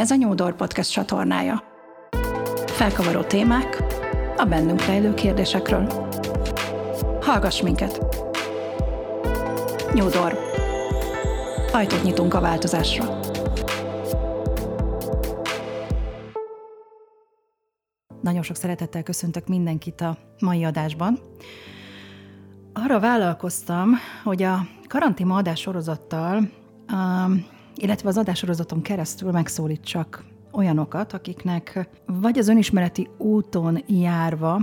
Ez a Nyúdor Podcast csatornája. Felkavaró témák a bennünk rejlő kérdésekről. Hallgass minket! Nyúdor. Ajtót nyitunk a változásra. Nagyon sok szeretettel köszöntök mindenkit a mai adásban. Arra vállalkoztam, hogy a karantéma adás sorozattal illetve az adássorozaton keresztül megszólítsak olyanokat, akiknek vagy az önismereti úton járva,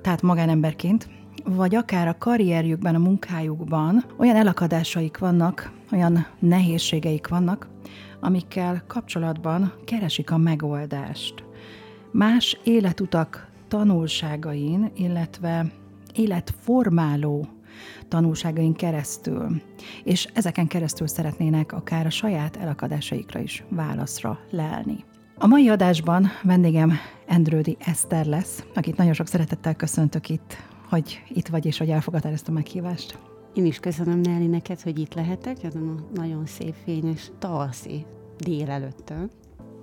tehát magánemberként, vagy akár a karrierjükben, a munkájukban olyan elakadásaik vannak, olyan nehézségeik vannak, amikkel kapcsolatban keresik a megoldást. Más életutak tanulságain, illetve életformáló tanulságain keresztül, és ezeken keresztül szeretnének akár a saját elakadásaikra is válaszra lelni. A mai adásban vendégem Endrődi Eszter lesz, akit nagyon sok szeretettel köszöntök itt, hogy itt vagy, és hogy elfogadtál ezt a meghívást. Én is köszönöm, Nelly, neked, hogy itt lehetek ezen a nagyon szép, fényes tavaszi délelőttön.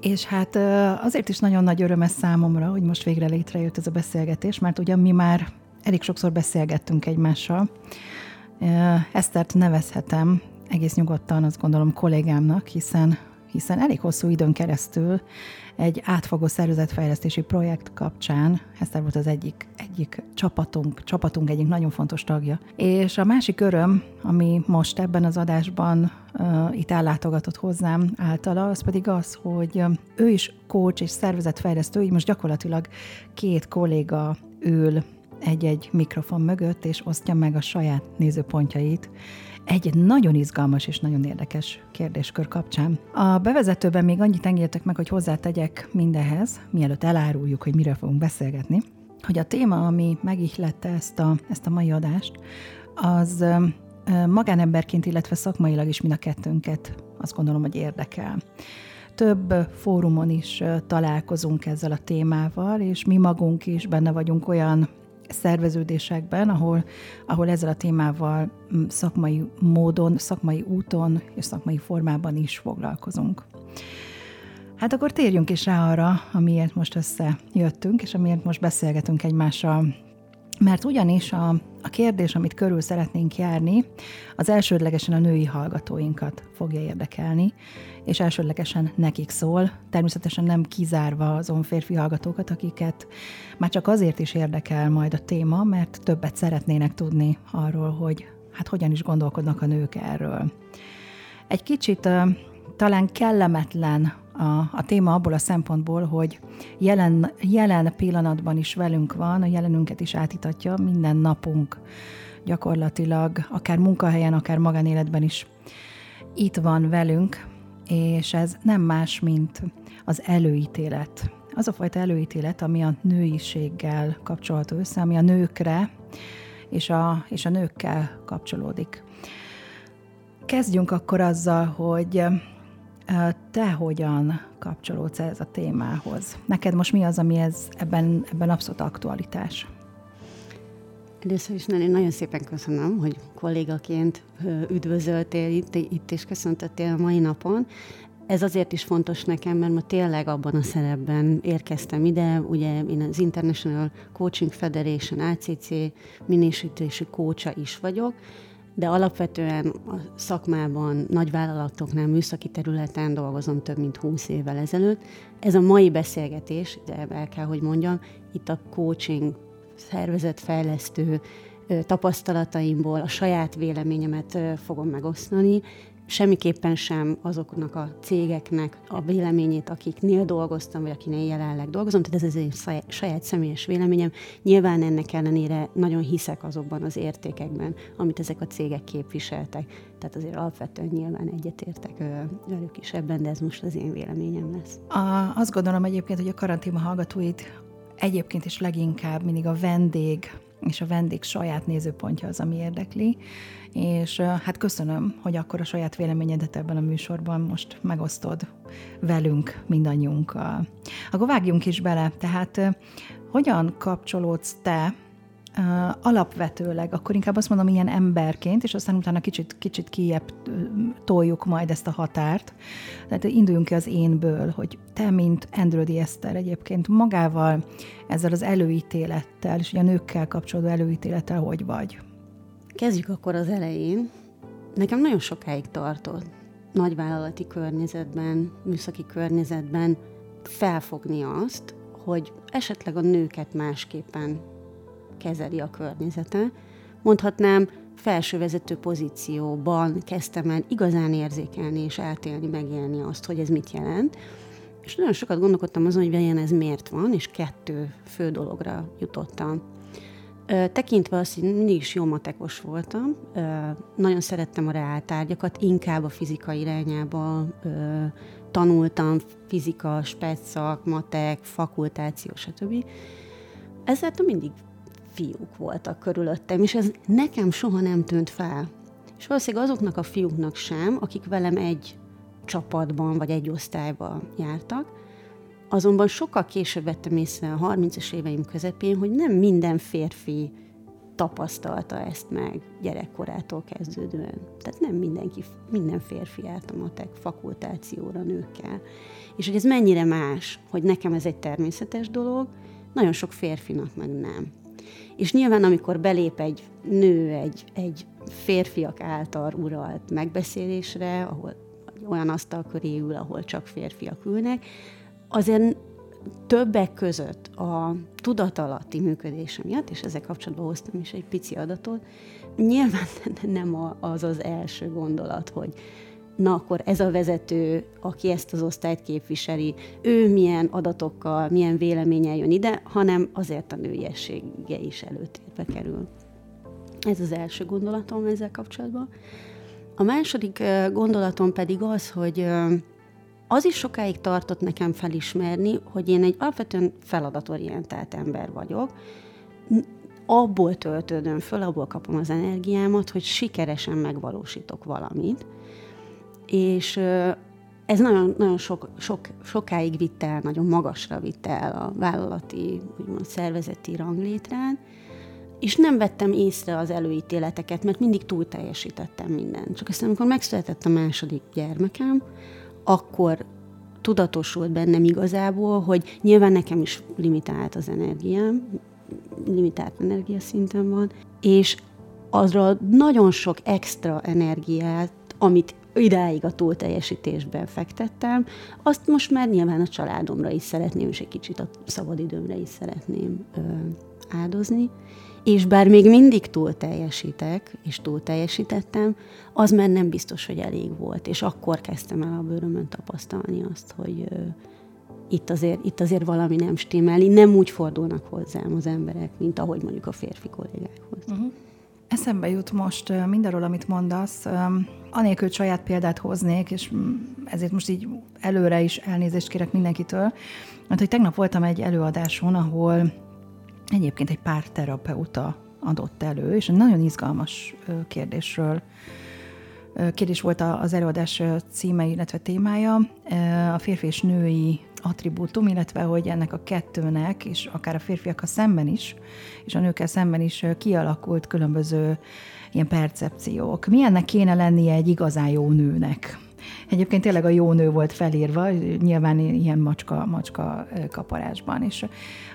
És hát azért is nagyon nagy öröm ez számomra, hogy most végre létrejött ez a beszélgetés, mert ugyan mi már elég sokszor beszélgettünk egymással. Esztert nevezhetem egész nyugodtan, azt gondolom kollégámnak, hiszen hiszen elég hosszú időn keresztül egy átfogó szervezetfejlesztési projekt kapcsán, Eszter volt az egyik, egyik csapatunk, csapatunk egyik nagyon fontos tagja. És a másik öröm, ami most ebben az adásban uh, itt ellátogatott hozzám általa, az pedig az, hogy ő is coach és szervezetfejlesztő, így most gyakorlatilag két kolléga ül egy-egy mikrofon mögött, és osztja meg a saját nézőpontjait egy nagyon izgalmas és nagyon érdekes kérdéskör kapcsán. A bevezetőben még annyit engedjetek meg, hogy hozzátegyek mindehez, mielőtt eláruljuk, hogy miről fogunk beszélgetni, hogy a téma, ami megihlette ezt a, ezt a mai adást, az magánemberként, illetve szakmailag is mind a kettőnket azt gondolom, hogy érdekel. Több fórumon is találkozunk ezzel a témával, és mi magunk is benne vagyunk olyan szerveződésekben, ahol, ahol ezzel a témával mm, szakmai módon, szakmai úton és szakmai formában is foglalkozunk. Hát akkor térjünk is rá arra, amiért most összejöttünk, és amiért most beszélgetünk egymással mert ugyanis a, a kérdés, amit körül szeretnénk járni, az elsődlegesen a női hallgatóinkat fogja érdekelni, és elsődlegesen nekik szól, természetesen nem kizárva azon férfi hallgatókat, akiket már csak azért is érdekel majd a téma, mert többet szeretnének tudni arról, hogy hát hogyan is gondolkodnak a nők erről. Egy kicsit talán kellemetlen a, a téma abból a szempontból, hogy jelen, jelen pillanatban is velünk van, a jelenünket is átítatja, minden napunk gyakorlatilag, akár munkahelyen, akár magánéletben is itt van velünk, és ez nem más, mint az előítélet. Az a fajta előítélet, ami a nőiséggel kapcsolható össze, ami a nőkre és a, és a nőkkel kapcsolódik. Kezdjünk akkor azzal, hogy te hogyan kapcsolódsz ez a témához? Neked most mi az, ami ez, ebben, ebben abszolút aktualitás? Először is nagyon, nagyon szépen köszönöm, hogy kollégaként üdvözöltél itt, itt és köszöntöttél a mai napon. Ez azért is fontos nekem, mert ma tényleg abban a szerepben érkeztem ide. Ugye én az International Coaching Federation ACC minősítési kócsa is vagyok, de alapvetően a szakmában, nagyvállalatoknál, műszaki területen dolgozom több mint 20 évvel ezelőtt. Ez a mai beszélgetés, de el kell, hogy mondjam, itt a coaching, szervezetfejlesztő tapasztalataimból a saját véleményemet fogom megosztani, semmiképpen sem azoknak a cégeknek a véleményét, akiknél dolgoztam, vagy akinél jelenleg dolgozom, tehát ez az én saját személyes véleményem. Nyilván ennek ellenére nagyon hiszek azokban az értékekben, amit ezek a cégek képviseltek. Tehát azért alapvetően nyilván egyetértek velük is ebben, de ez most az én véleményem lesz. A, azt gondolom egyébként, hogy a karantéma hallgatóit egyébként is leginkább mindig a vendég és a vendég saját nézőpontja az, ami érdekli, és hát köszönöm, hogy akkor a saját véleményedet ebben a műsorban most megosztod velünk, mindannyiunkkal. Akkor vágjunk is bele, tehát hogyan kapcsolódsz te alapvetőleg, akkor inkább azt mondom ilyen emberként, és aztán utána kicsit, kicsit kiebb toljuk majd ezt a határt. Tehát induljunk ki az énből, hogy te, mint Endrődi Eszter egyébként magával, ezzel az előítélettel, és ugye a nőkkel kapcsolódó előítélettel hogy vagy? Kezdjük akkor az elején. Nekem nagyon sokáig tartott nagyvállalati környezetben, műszaki környezetben felfogni azt, hogy esetleg a nőket másképpen kezeli a környezete. Mondhatnám, felsővezető pozícióban kezdtem el igazán érzékelni és átélni, megélni azt, hogy ez mit jelent. És nagyon sokat gondolkodtam azon, hogy vajon ez miért van, és kettő fő dologra jutottam. Tekintve azt, hogy mindig is jó matekos voltam, nagyon szerettem a reáltárgyakat, inkább a fizika irányába tanultam, fizika, spetszak, matek, fakultáció, stb. Ezzel mindig fiúk voltak körülöttem, és ez nekem soha nem tűnt fel. És valószínűleg azoknak a fiúknak sem, akik velem egy csapatban vagy egy osztályban jártak, azonban sokkal később vettem észre a 30-as éveim közepén, hogy nem minden férfi tapasztalta ezt meg gyerekkorától kezdődően. Tehát nem mindenki, minden férfi járt a matek fakultációra nőkkel. És hogy ez mennyire más, hogy nekem ez egy természetes dolog, nagyon sok férfinak meg nem. És nyilván, amikor belép egy nő egy, egy férfiak által uralt megbeszélésre, ahol olyan asztal köré ül, ahol csak férfiak ülnek, azért többek között a tudatalatti működése miatt, és ezzel kapcsolatban hoztam is egy pici adatot, nyilván nem az az első gondolat, hogy na akkor ez a vezető, aki ezt az osztályt képviseli, ő milyen adatokkal, milyen véleménnyel jön ide, hanem azért a nőiessége is előtérbe kerül. Ez az első gondolatom ezzel kapcsolatban. A második gondolatom pedig az, hogy az is sokáig tartott nekem felismerni, hogy én egy alapvetően feladatorientált ember vagyok, abból töltődöm föl, abból kapom az energiámat, hogy sikeresen megvalósítok valamit, és ez nagyon, nagyon sok, sok, sokáig vitt el, nagyon magasra vitt el a vállalati, úgymond szervezeti ranglétrán, és nem vettem észre az előítéleteket, mert mindig túl teljesítettem mindent. Csak aztán, amikor megszületett a második gyermekem, akkor tudatosult bennem igazából, hogy nyilván nekem is limitált az energiám, limitált energiaszinten van, és azra nagyon sok extra energiát, amit idáig a túlteljesítésben fektettem, azt most már nyilván a családomra is szeretném, és egy kicsit a szabadidőmre is szeretném ö, áldozni. És bár még mindig túl teljesítek, és túl teljesítettem, az már nem biztos, hogy elég volt. És akkor kezdtem el a bőrömön tapasztalni azt, hogy ö, itt azért, itt azért valami nem stimmel. Nem úgy fordulnak hozzám az emberek, mint ahogy mondjuk a férfi kollégákhoz. Uh-huh. Eszembe jut most mindarról, amit mondasz, anélkül saját példát hoznék, és ezért most így előre is elnézést kérek mindenkitől, mert hogy tegnap voltam egy előadáson, ahol egyébként egy pár terapeuta adott elő, és egy nagyon izgalmas kérdésről kérdés volt az előadás címe, illetve témája, a férfi és női attribútum, illetve hogy ennek a kettőnek, és akár a férfiakkal szemben is, és a nőkkel szemben is kialakult különböző ilyen percepciók. Milyennek kéne lennie egy igazán jó nőnek? Egyébként tényleg a jó nő volt felírva, nyilván ilyen macska, macska kaparásban, és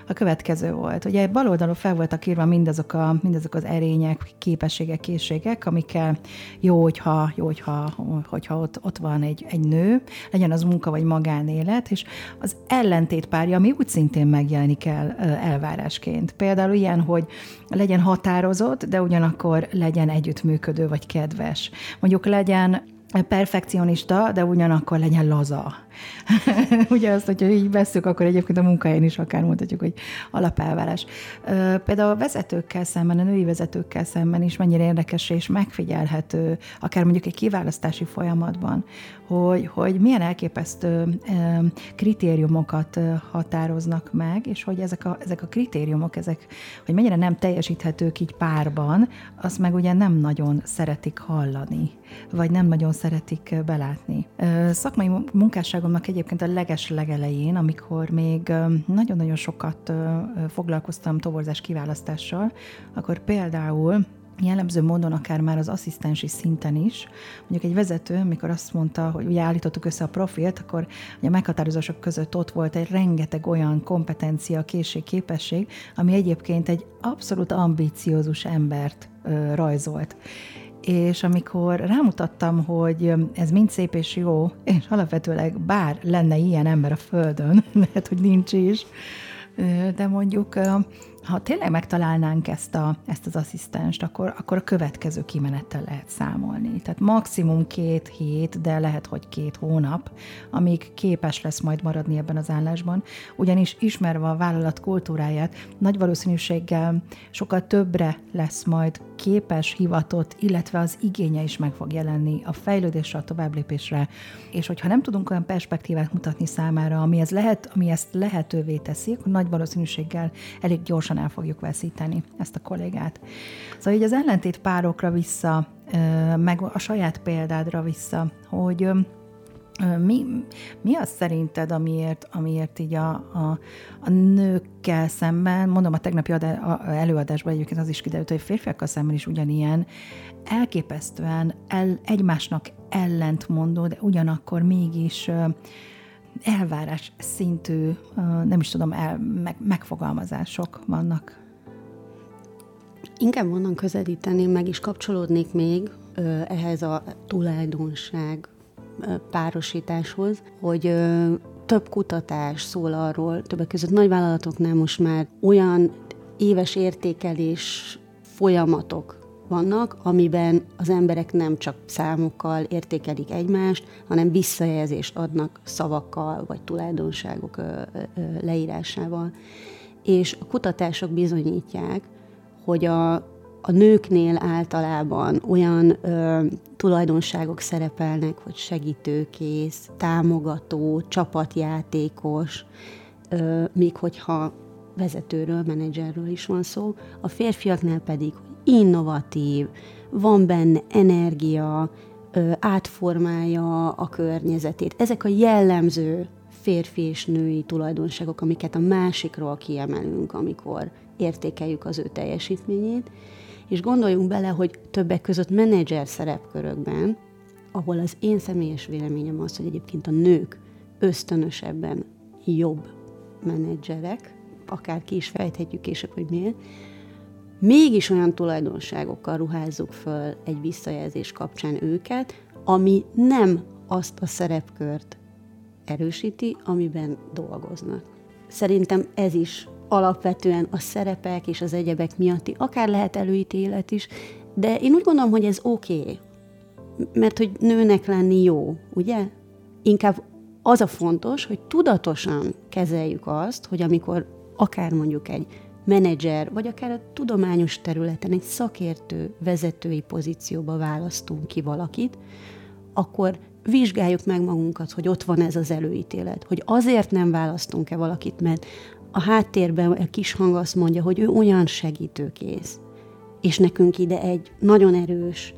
a következő volt. Ugye bal oldalon fel voltak írva mindazok, a, mindazok az erények, képességek, készségek, amikkel jó, hogyha, jó, hogyha, hogyha ott, ott van egy, egy nő, legyen az munka vagy magánélet, és az ellentét párja, ami úgy szintén megjelenik el elvárásként. Például ilyen, hogy legyen határozott, de ugyanakkor legyen együttműködő vagy kedves. Mondjuk legyen perfekcionista, de ugyanakkor legyen laza. Ugye azt, hogyha így veszük, akkor egyébként a munkahelyen is akár mondhatjuk, hogy alapelvárás. Például a vezetőkkel szemben, a női vezetőkkel szemben is mennyire érdekes és megfigyelhető, akár mondjuk egy kiválasztási folyamatban, hogy, hogy milyen elképesztő kritériumokat határoznak meg, és hogy ezek a, ezek a kritériumok, ezek, hogy mennyire nem teljesíthetők így párban, azt meg ugye nem nagyon szeretik hallani, vagy nem nagyon szeretik belátni. Szakmai munkásságomnak egyébként a leges legelején, amikor még nagyon-nagyon sokat foglalkoztam toborzás kiválasztással, akkor például jellemző módon akár már az asszisztensi szinten is. Mondjuk egy vezető, amikor azt mondta, hogy ugye állítottuk össze a profilt, akkor ugye a meghatározások között ott volt egy rengeteg olyan kompetencia, készség, képesség, ami egyébként egy abszolút ambíciózus embert ö, rajzolt és amikor rámutattam, hogy ez mind szép és jó, és alapvetőleg bár lenne ilyen ember a Földön, lehet, hogy nincs is, de mondjuk ha tényleg megtalálnánk ezt, a, ezt az asszisztenst, akkor, akkor a következő kimenettel lehet számolni. Tehát maximum két hét, de lehet, hogy két hónap, amíg képes lesz majd maradni ebben az állásban. Ugyanis ismerve a vállalat kultúráját, nagy valószínűséggel sokkal többre lesz majd képes, hivatott, illetve az igénye is meg fog jelenni a fejlődésre, a továbblépésre. És hogyha nem tudunk olyan perspektívát mutatni számára, ami, ez lehet, ami ezt lehetővé teszi, nagy valószínűséggel elég gyorsan gyorsan el fogjuk veszíteni ezt a kollégát. Szóval így az ellentét párokra vissza, meg a saját példádra vissza, hogy mi, mi az szerinted, amiért, amiért így a, a, a nőkkel szemben, mondom a tegnapi adá, a előadásban egyébként az is kiderült, hogy férfiakkal szemben is ugyanilyen elképesztően el, egymásnak ellentmondó, de ugyanakkor mégis elvárás szintű, nem is tudom, el, meg, megfogalmazások vannak. Inkább onnan közelíteni, meg is kapcsolódnék még ehhez a tulajdonság párosításhoz, hogy több kutatás szól arról, többek között nagyvállalatoknál most már olyan éves értékelés folyamatok vannak, amiben az emberek nem csak számokkal értékelik egymást, hanem visszajelzést adnak szavakkal vagy tulajdonságok leírásával. És a kutatások bizonyítják, hogy a, a nőknél általában olyan ö, tulajdonságok szerepelnek, hogy segítőkész, támogató, csapatjátékos, ö, míg hogyha vezetőről, menedzserről is van szó, a férfiaknál pedig, innovatív, van benne energia, átformálja a környezetét. Ezek a jellemző férfi és női tulajdonságok, amiket a másikról kiemelünk, amikor értékeljük az ő teljesítményét, és gondoljunk bele, hogy többek között menedzser szerepkörökben, ahol az én személyes véleményem az, hogy egyébként a nők ösztönösebben jobb menedzserek, akár ki is fejthetjük később, hogy miért, mégis olyan tulajdonságokkal ruházzuk föl egy visszajelzés kapcsán őket, ami nem azt a szerepkört erősíti, amiben dolgoznak. Szerintem ez is alapvetően a szerepek és az egyebek miatti, akár lehet előítélet is, de én úgy gondolom, hogy ez oké, okay, mert hogy nőnek lenni jó, ugye? Inkább az a fontos, hogy tudatosan kezeljük azt, hogy amikor akár mondjuk egy menedzser, vagy akár a tudományos területen egy szakértő vezetői pozícióba választunk ki valakit, akkor vizsgáljuk meg magunkat, hogy ott van ez az előítélet, hogy azért nem választunk-e valakit, mert a háttérben a kis hang azt mondja, hogy ő olyan segítőkész, és nekünk ide egy nagyon erős,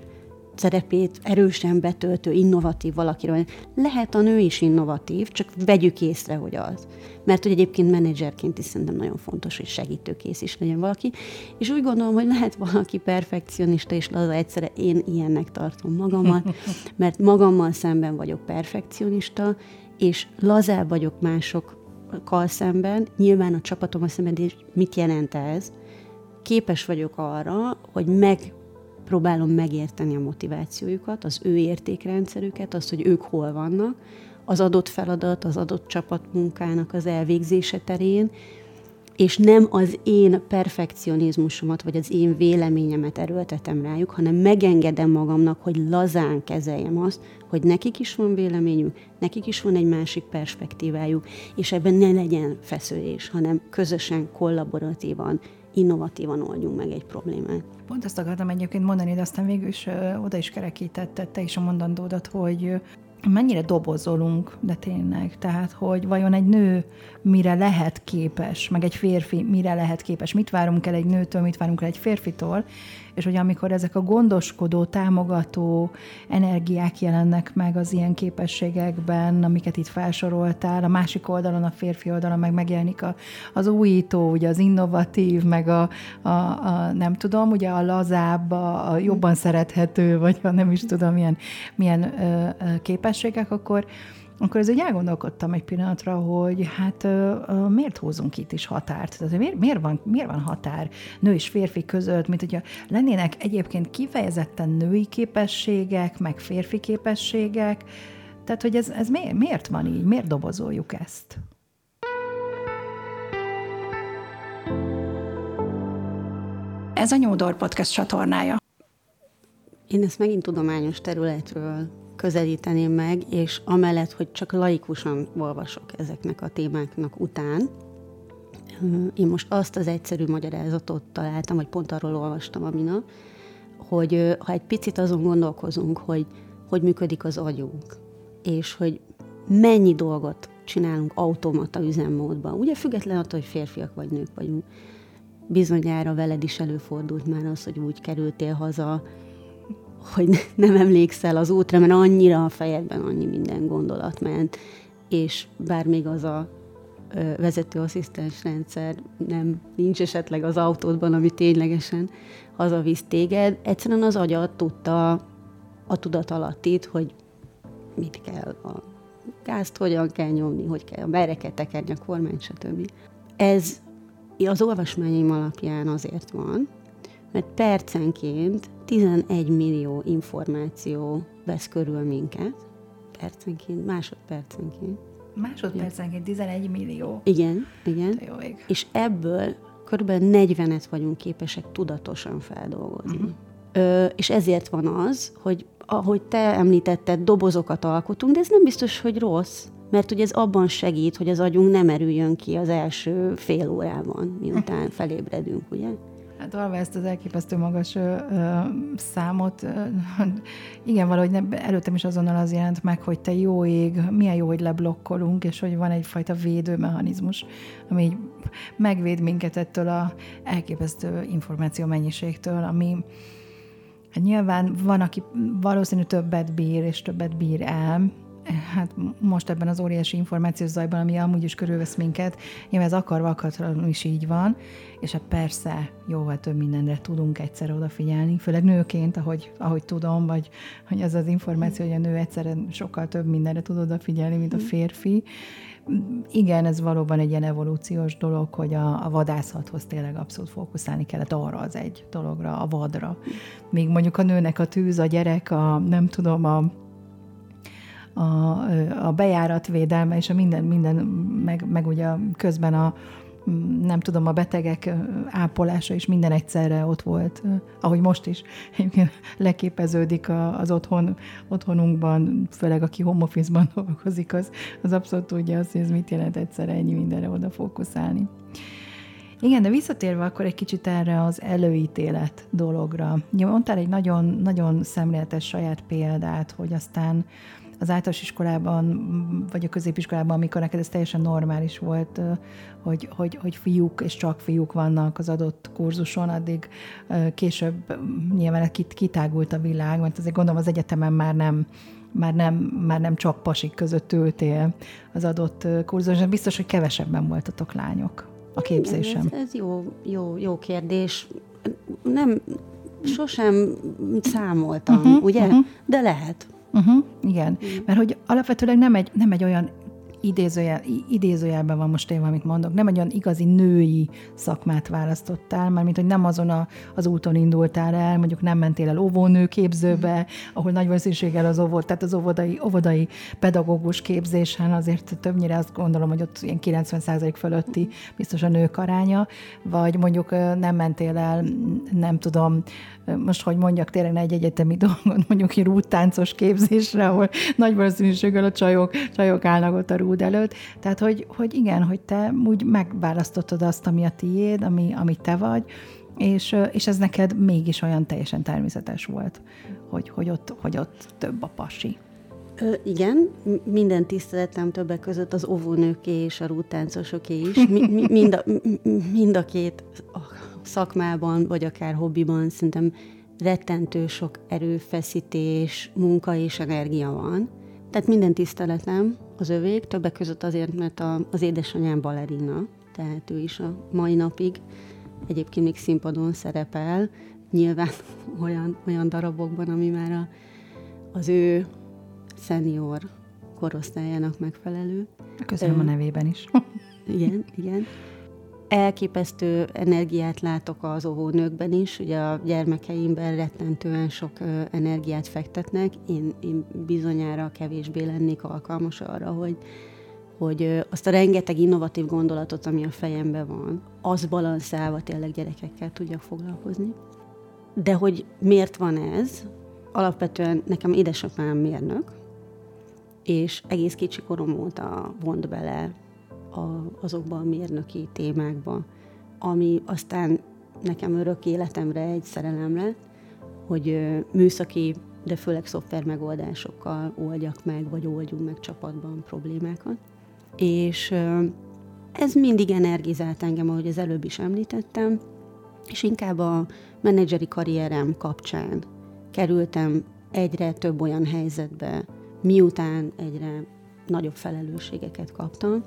szerepét erősen betöltő, innovatív valakiről. Lehet a nő is innovatív, csak vegyük észre, hogy az. Mert hogy egyébként menedzserként is szerintem nagyon fontos, hogy segítőkész is legyen valaki. És úgy gondolom, hogy lehet valaki perfekcionista és laza egyszerre, én ilyennek tartom magamat, mert magammal szemben vagyok perfekcionista, és lazább vagyok másokkal szemben, nyilván a csapatommal szemben, és mit jelent ez? Képes vagyok arra, hogy meg próbálom megérteni a motivációjukat, az ő értékrendszerüket, azt, hogy ők hol vannak, az adott feladat, az adott csapatmunkának az elvégzése terén, és nem az én perfekcionizmusomat, vagy az én véleményemet erőltetem rájuk, hanem megengedem magamnak, hogy lazán kezeljem azt, hogy nekik is van véleményük, nekik is van egy másik perspektívájuk, és ebben ne legyen feszülés, hanem közösen, kollaboratívan innovatívan oldjunk meg egy problémát. Pont azt akartam egyébként mondani, de aztán végül is oda is kerekítette te is a mondandódat, hogy mennyire dobozolunk, de tényleg. Tehát, hogy vajon egy nő mire lehet képes, meg egy férfi mire lehet képes, mit várunk el egy nőtől, mit várunk el egy férfitól, és hogy amikor ezek a gondoskodó, támogató energiák jelennek meg az ilyen képességekben, amiket itt felsoroltál, a másik oldalon, a férfi oldalon meg megjelenik a, az újító, ugye az innovatív, meg a, a, a nem tudom, ugye a lazább, a, a jobban szerethető, vagy a nem is tudom, milyen, milyen ö, képességek, akkor akkor ez úgy elgondolkodtam egy pillanatra, hogy hát uh, miért hozunk itt is határt? Tehát miért, miért, van, miért van határ nő és férfi között, mint hogyha lennének egyébként kifejezetten női képességek, meg férfi képességek, tehát hogy ez, ez miért, miért van így? Miért dobozoljuk ezt? Ez a Nyúdor Podcast csatornája. Én ezt megint tudományos területről közelíteném meg, és amellett, hogy csak laikusan olvasok ezeknek a témáknak után, én most azt az egyszerű magyarázatot találtam, vagy pont arról olvastam a minap, hogy ha egy picit azon gondolkozunk, hogy hogy működik az agyunk, és hogy mennyi dolgot csinálunk automata üzemmódban, ugye független attól, hogy férfiak vagy nők vagyunk, bizonyára veled is előfordult már az, hogy úgy kerültél haza, hogy nem emlékszel az útra, mert annyira a fejedben annyi minden gondolat ment, és bár még az a vezetőasszisztens rendszer nem nincs esetleg az autódban, ami ténylegesen hazavisz téged, egyszerűen az agyad tudta a tudat alatt itt, hogy mit kell a gázt, hogyan kell nyomni, hogy kell, merre kell tekerni a kormány, stb. Ez az olvasmányaim alapján azért van, mert percenként 11 millió információ vesz körül minket, percenként, másodpercenként. Másodpercenként 11 millió? Igen, igen. Jó ég. És ebből kb. 40-et vagyunk képesek tudatosan feldolgozni. Uh-huh. Ö, és ezért van az, hogy ahogy te említetted, dobozokat alkotunk, de ez nem biztos, hogy rossz, mert ugye ez abban segít, hogy az agyunk nem erüljön ki az első fél órában, miután felébredünk, ugye? Hát alva ezt az elképesztő magas ö, ö, számot, ö, igen, valahogy ne, előttem is azonnal az jelent meg, hogy te jó ég, milyen jó, hogy leblokkolunk, és hogy van egyfajta védőmechanizmus, ami így megvéd minket ettől a elképesztő információ mennyiségtől, ami hát nyilván van, aki valószínű többet bír, és többet bír el, hát most ebben az óriási információs zajban, ami amúgy is körülvesz minket, nyilván ez akarva akaratlanul is így van, és hát persze jóval több mindenre tudunk egyszer odafigyelni, főleg nőként, ahogy, ahogy tudom, vagy hogy az az információ, hogy a nő egyszerre sokkal több mindenre tud odafigyelni, mint a férfi. Igen, ez valóban egy ilyen evolúciós dolog, hogy a, a vadászathoz tényleg abszolút fókuszálni kellett arra az egy dologra, a vadra. Míg mondjuk a nőnek a tűz, a gyerek, a nem tudom, a a, a bejáratvédelme és a minden, minden meg, meg ugye közben a, nem tudom, a betegek ápolása is minden egyszerre ott volt, ahogy most is. Leképeződik az otthon, otthonunkban, főleg aki home dolgozik, az, az abszolút tudja azt, hogy ez mit jelent egyszerre ennyi mindenre oda fókuszálni. Igen, de visszatérve akkor egy kicsit erre az előítélet dologra. Mondtál egy nagyon, nagyon szemléletes saját példát, hogy aztán az általános iskolában, vagy a középiskolában, amikor neked ez teljesen normális volt, hogy, hogy, hogy fiúk és csak fiúk vannak az adott kurzuson, addig később nyilván kitágult a világ, mert azért gondolom az egyetemen már nem már nem, már nem csak pasik között ültél az adott kurzuson, biztos, hogy kevesebben voltatok lányok a képzésem. Igen, ez, ez jó, jó, jó kérdés. Nem, sosem számoltam, uh-huh, ugye? Uh-huh. De lehet. Uh-huh, igen, uh-huh. mert hogy alapvetően nem egy, nem egy olyan idézőjel, idézőjelben van most én amit mondok, nem egy olyan igazi női szakmát választottál, mert mint hogy nem azon a, az úton indultál el, mondjuk nem mentél el óvónő képzőbe, ahol nagy valószínűséggel az óvod, tehát az óvodai, óvodai pedagógus képzésen azért többnyire azt gondolom, hogy ott ilyen 90% fölötti biztos a nők aránya, vagy mondjuk nem mentél el, nem tudom, most hogy mondjak tényleg egy egyetemi dolgot, mondjuk egy rúttáncos képzésre, ahol nagy valószínűséggel a csajok, csajok állnak ott a rúd előtt. Tehát, hogy, hogy igen, hogy te úgy megválasztottad azt, ami a tiéd, ami, ami te vagy, és, és ez neked mégis olyan teljesen természetes volt, hogy, hogy, ott, hogy ott több a pasi. Ö, igen, minden tiszteletem többek között az óvónőké és a rúttáncosoké is. Mi, mi, mind, a, mind a két, oh, szakmában, vagy akár hobbiban szerintem rettentő sok erőfeszítés, munka és energia van. Tehát minden tiszteletem az övék, többek között azért, mert a, az édesanyám balerina, tehát ő is a mai napig egyébként még színpadon szerepel, nyilván olyan, olyan darabokban, ami már a, az ő szenior korosztályának megfelelő. Köszönöm a nevében is. igen, igen. Elképesztő energiát látok az óvónőkben is, ugye a gyermekeimben rettentően sok energiát fektetnek. Én, én bizonyára kevésbé lennék alkalmas arra, hogy, hogy azt a rengeteg innovatív gondolatot, ami a fejemben van, az balanszálva tényleg gyerekekkel tudjak foglalkozni. De hogy miért van ez? Alapvetően nekem édesapám mérnök, és egész kicsi korom óta vont bele a, azokba a mérnöki témákba, ami aztán nekem örök életemre egy szerelem lett, hogy műszaki, de főleg szoftver megoldásokkal oldjak meg, vagy oldjunk meg csapatban problémákat. És ez mindig energizált engem, ahogy az előbb is említettem, és inkább a menedzseri karrierem kapcsán kerültem egyre több olyan helyzetbe, miután egyre nagyobb felelősségeket kaptam,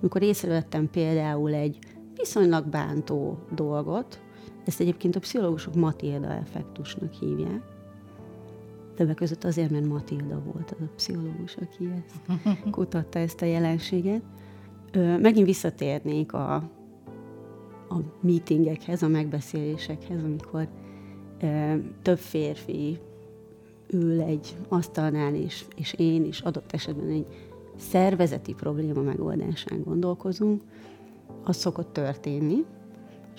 amikor észrevettem például egy viszonylag bántó dolgot, ezt egyébként a pszichológusok Matilda effektusnak hívják, többek között azért, mert Matilda volt az a pszichológus, aki ezt kutatta ezt a jelenséget. Megint visszatérnék a, a meetingekhez, a megbeszélésekhez, amikor több férfi ül egy asztalnál, és, és én is adott esetben egy szervezeti probléma megoldásán gondolkozunk, az szokott történni,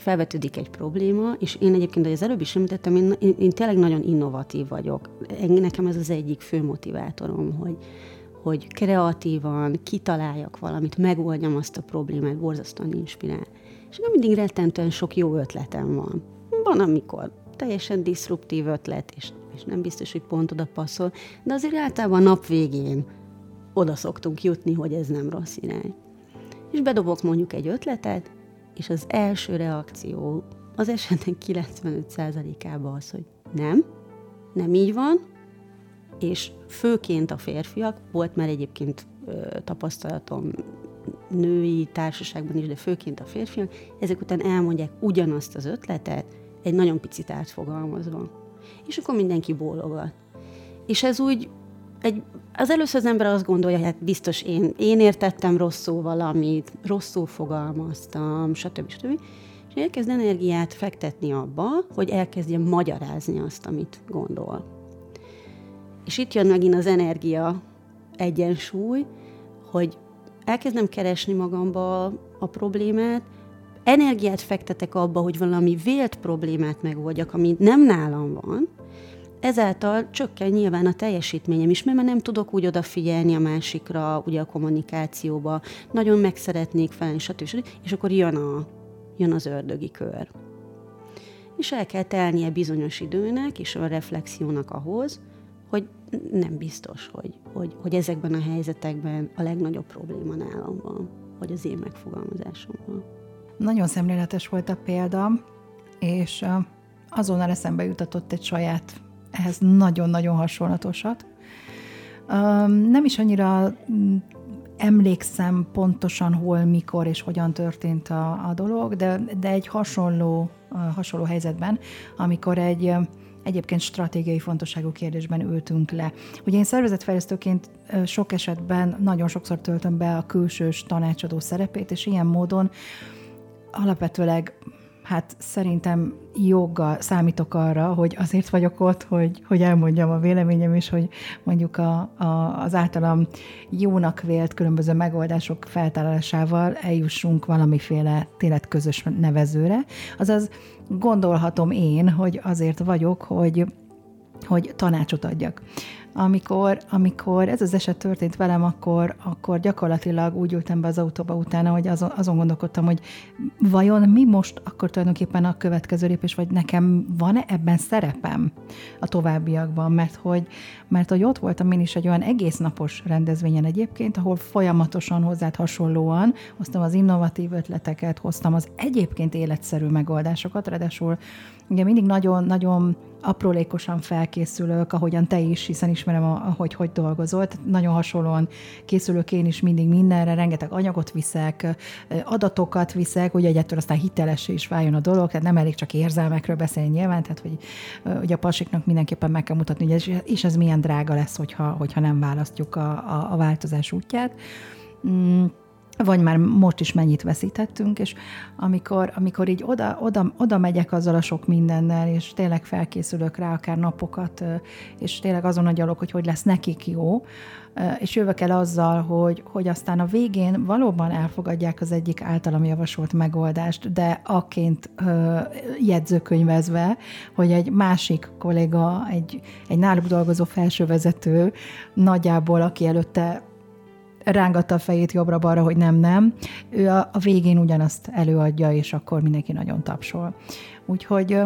felvetődik egy probléma, és én egyébként, ahogy az előbb is említettem, én, én, én tényleg nagyon innovatív vagyok. Nekem ez az egyik fő motivátorom, hogy, hogy kreatívan kitaláljak valamit, megoldjam azt a problémát, borzasztóan inspirál. És nem mindig rettentően sok jó ötletem van. Van, amikor teljesen diszruptív ötlet, és, és nem biztos, hogy pont oda passzol, de azért általában a nap végén oda szoktunk jutni, hogy ez nem rossz irány. És bedobok mondjuk egy ötletet, és az első reakció az esetek 95%-ában az, hogy nem, nem így van, és főként a férfiak, volt már egyébként ö, tapasztalatom női társaságban is, de főként a férfiak, ezek után elmondják ugyanazt az ötletet, egy nagyon picit átfogalmazva. És akkor mindenki bólogat. És ez úgy, egy, az először az ember azt gondolja, hogy hát biztos én, én értettem rosszul valamit, rosszul fogalmaztam, stb. stb. És elkezd energiát fektetni abba, hogy elkezdje magyarázni azt, amit gondol. És itt jön megint az energia egyensúly, hogy elkezdem keresni magamba a problémát, energiát fektetek abba, hogy valami vélt problémát megoldjak, ami nem nálam van, ezáltal csökken nyilván a teljesítményem is, mert már nem tudok úgy odafigyelni a másikra, ugye a kommunikációba, nagyon meg szeretnék felni, stb. És akkor jön, a, jön az ördögi kör. És el kell telnie bizonyos időnek és a reflexiónak ahhoz, hogy nem biztos, hogy, hogy, hogy ezekben a helyzetekben a legnagyobb probléma nálam van, vagy az én megfogalmazásomban. Nagyon szemléletes volt a példa, és azonnal eszembe jutatott egy saját, ehhez nagyon-nagyon hasonlatosat. Nem is annyira mm, emlékszem pontosan hol, mikor és hogyan történt a, a dolog, de, de egy hasonló, hasonló helyzetben, amikor egy egyébként stratégiai fontosságú kérdésben ültünk le. Ugye én szervezetfejlesztőként sok esetben nagyon sokszor töltöm be a külsős tanácsadó szerepét, és ilyen módon alapvetőleg hát szerintem joggal számítok arra, hogy azért vagyok ott, hogy, hogy elmondjam a véleményem, és hogy mondjuk a, a, az általam jónak vélt különböző megoldások feltárásával eljussunk valamiféle tényleg közös nevezőre. Azaz gondolhatom én, hogy azért vagyok, hogy hogy tanácsot adjak. Amikor, amikor ez az eset történt velem, akkor, akkor gyakorlatilag úgy ültem be az autóba utána, hogy azon, azon gondolkodtam, hogy vajon mi most akkor tulajdonképpen a következő lépés, vagy nekem van-e ebben szerepem a továbbiakban, mert hogy, mert hogy ott voltam én is egy olyan egész napos rendezvényen egyébként, ahol folyamatosan hozzád hasonlóan hoztam az innovatív ötleteket, hoztam az egyébként életszerű megoldásokat, ráadásul ugye mindig nagyon-nagyon aprólékosan felkészülök, ahogyan te is, hiszen ismerem, ahogy hogy dolgozol. Tehát nagyon hasonlóan készülök én is mindig mindenre, rengeteg anyagot viszek, adatokat viszek, hogy egyetől aztán hiteles is váljon a dolog, tehát nem elég csak érzelmekről beszélni nyilván, tehát hogy, hogy a pasiknak mindenképpen meg kell mutatni, hogy ez, és ez milyen drága lesz, hogyha, hogyha nem választjuk a, a, a változás útját. Mm vagy már most is mennyit veszítettünk, és amikor, amikor így oda, oda, oda megyek azzal a sok mindennel, és tényleg felkészülök rá akár napokat, és tényleg azon agyalok, hogy hogy lesz nekik jó, és jövök el azzal, hogy, hogy aztán a végén valóban elfogadják az egyik általam javasolt megoldást, de akként ö, jegyzőkönyvezve, hogy egy másik kolléga, egy, egy náluk dolgozó felsővezető nagyjából, aki előtte rángatta a fejét jobbra-balra, hogy nem, nem. Ő a, a végén ugyanazt előadja, és akkor mindenki nagyon tapsol. Úgyhogy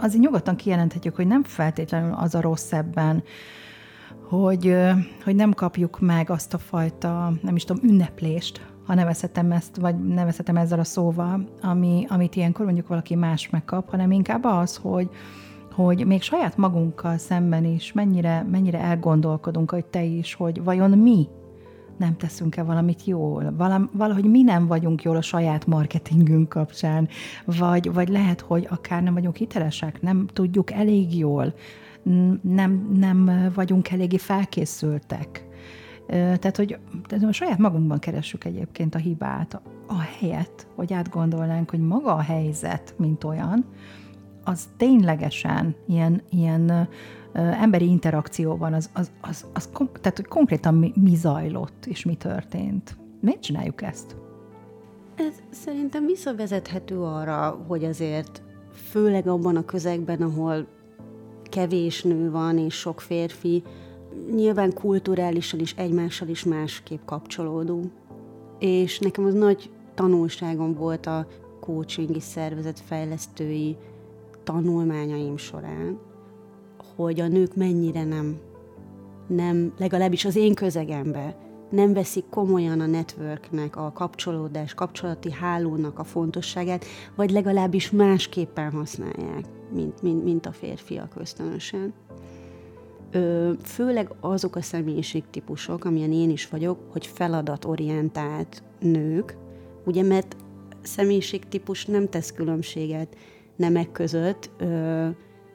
azért nyugodtan kijelenthetjük, hogy nem feltétlenül az a rossz ebben, hogy, hogy nem kapjuk meg azt a fajta, nem is tudom, ünneplést, ha nevezhetem ezt, vagy nevezhetem ezzel a szóval, ami, amit ilyenkor mondjuk valaki más megkap, hanem inkább az, hogy, hogy még saját magunkkal szemben is mennyire, mennyire elgondolkodunk, hogy te is, hogy vajon mi nem teszünk-e valamit jól, valahogy mi nem vagyunk jól a saját marketingünk kapcsán, vagy, vagy lehet, hogy akár nem vagyunk hitelesek, nem tudjuk elég jól, nem, nem vagyunk eléggé felkészültek. Tehát, hogy tehát a saját magunkban keressük egyébként a hibát, a helyet, hogy átgondolnánk, hogy maga a helyzet, mint olyan, az ténylegesen ilyen, ilyen emberi interakció van, az, az, az, az tehát hogy konkrétan mi, mi zajlott és mi történt. Miért csináljuk ezt? Ez szerintem visszavezethető arra, hogy azért főleg abban a közegben, ahol kevés nő van és sok férfi, nyilván kulturálisan is egymással is másképp kapcsolódunk. És nekem az nagy tanulságom volt a coachingi szervezet fejlesztői tanulmányaim során, hogy a nők mennyire nem, nem legalábbis az én közegemben nem veszik komolyan a networknek, a kapcsolódás, kapcsolati hálónak a fontosságát, vagy legalábbis másképpen használják, mint, mint, mint a férfiak ösztönösen. Ö, főleg azok a személyiségtípusok, amilyen én is vagyok, hogy feladatorientált nők, ugye mert személyiségtípus nem tesz különbséget nemek között, ö,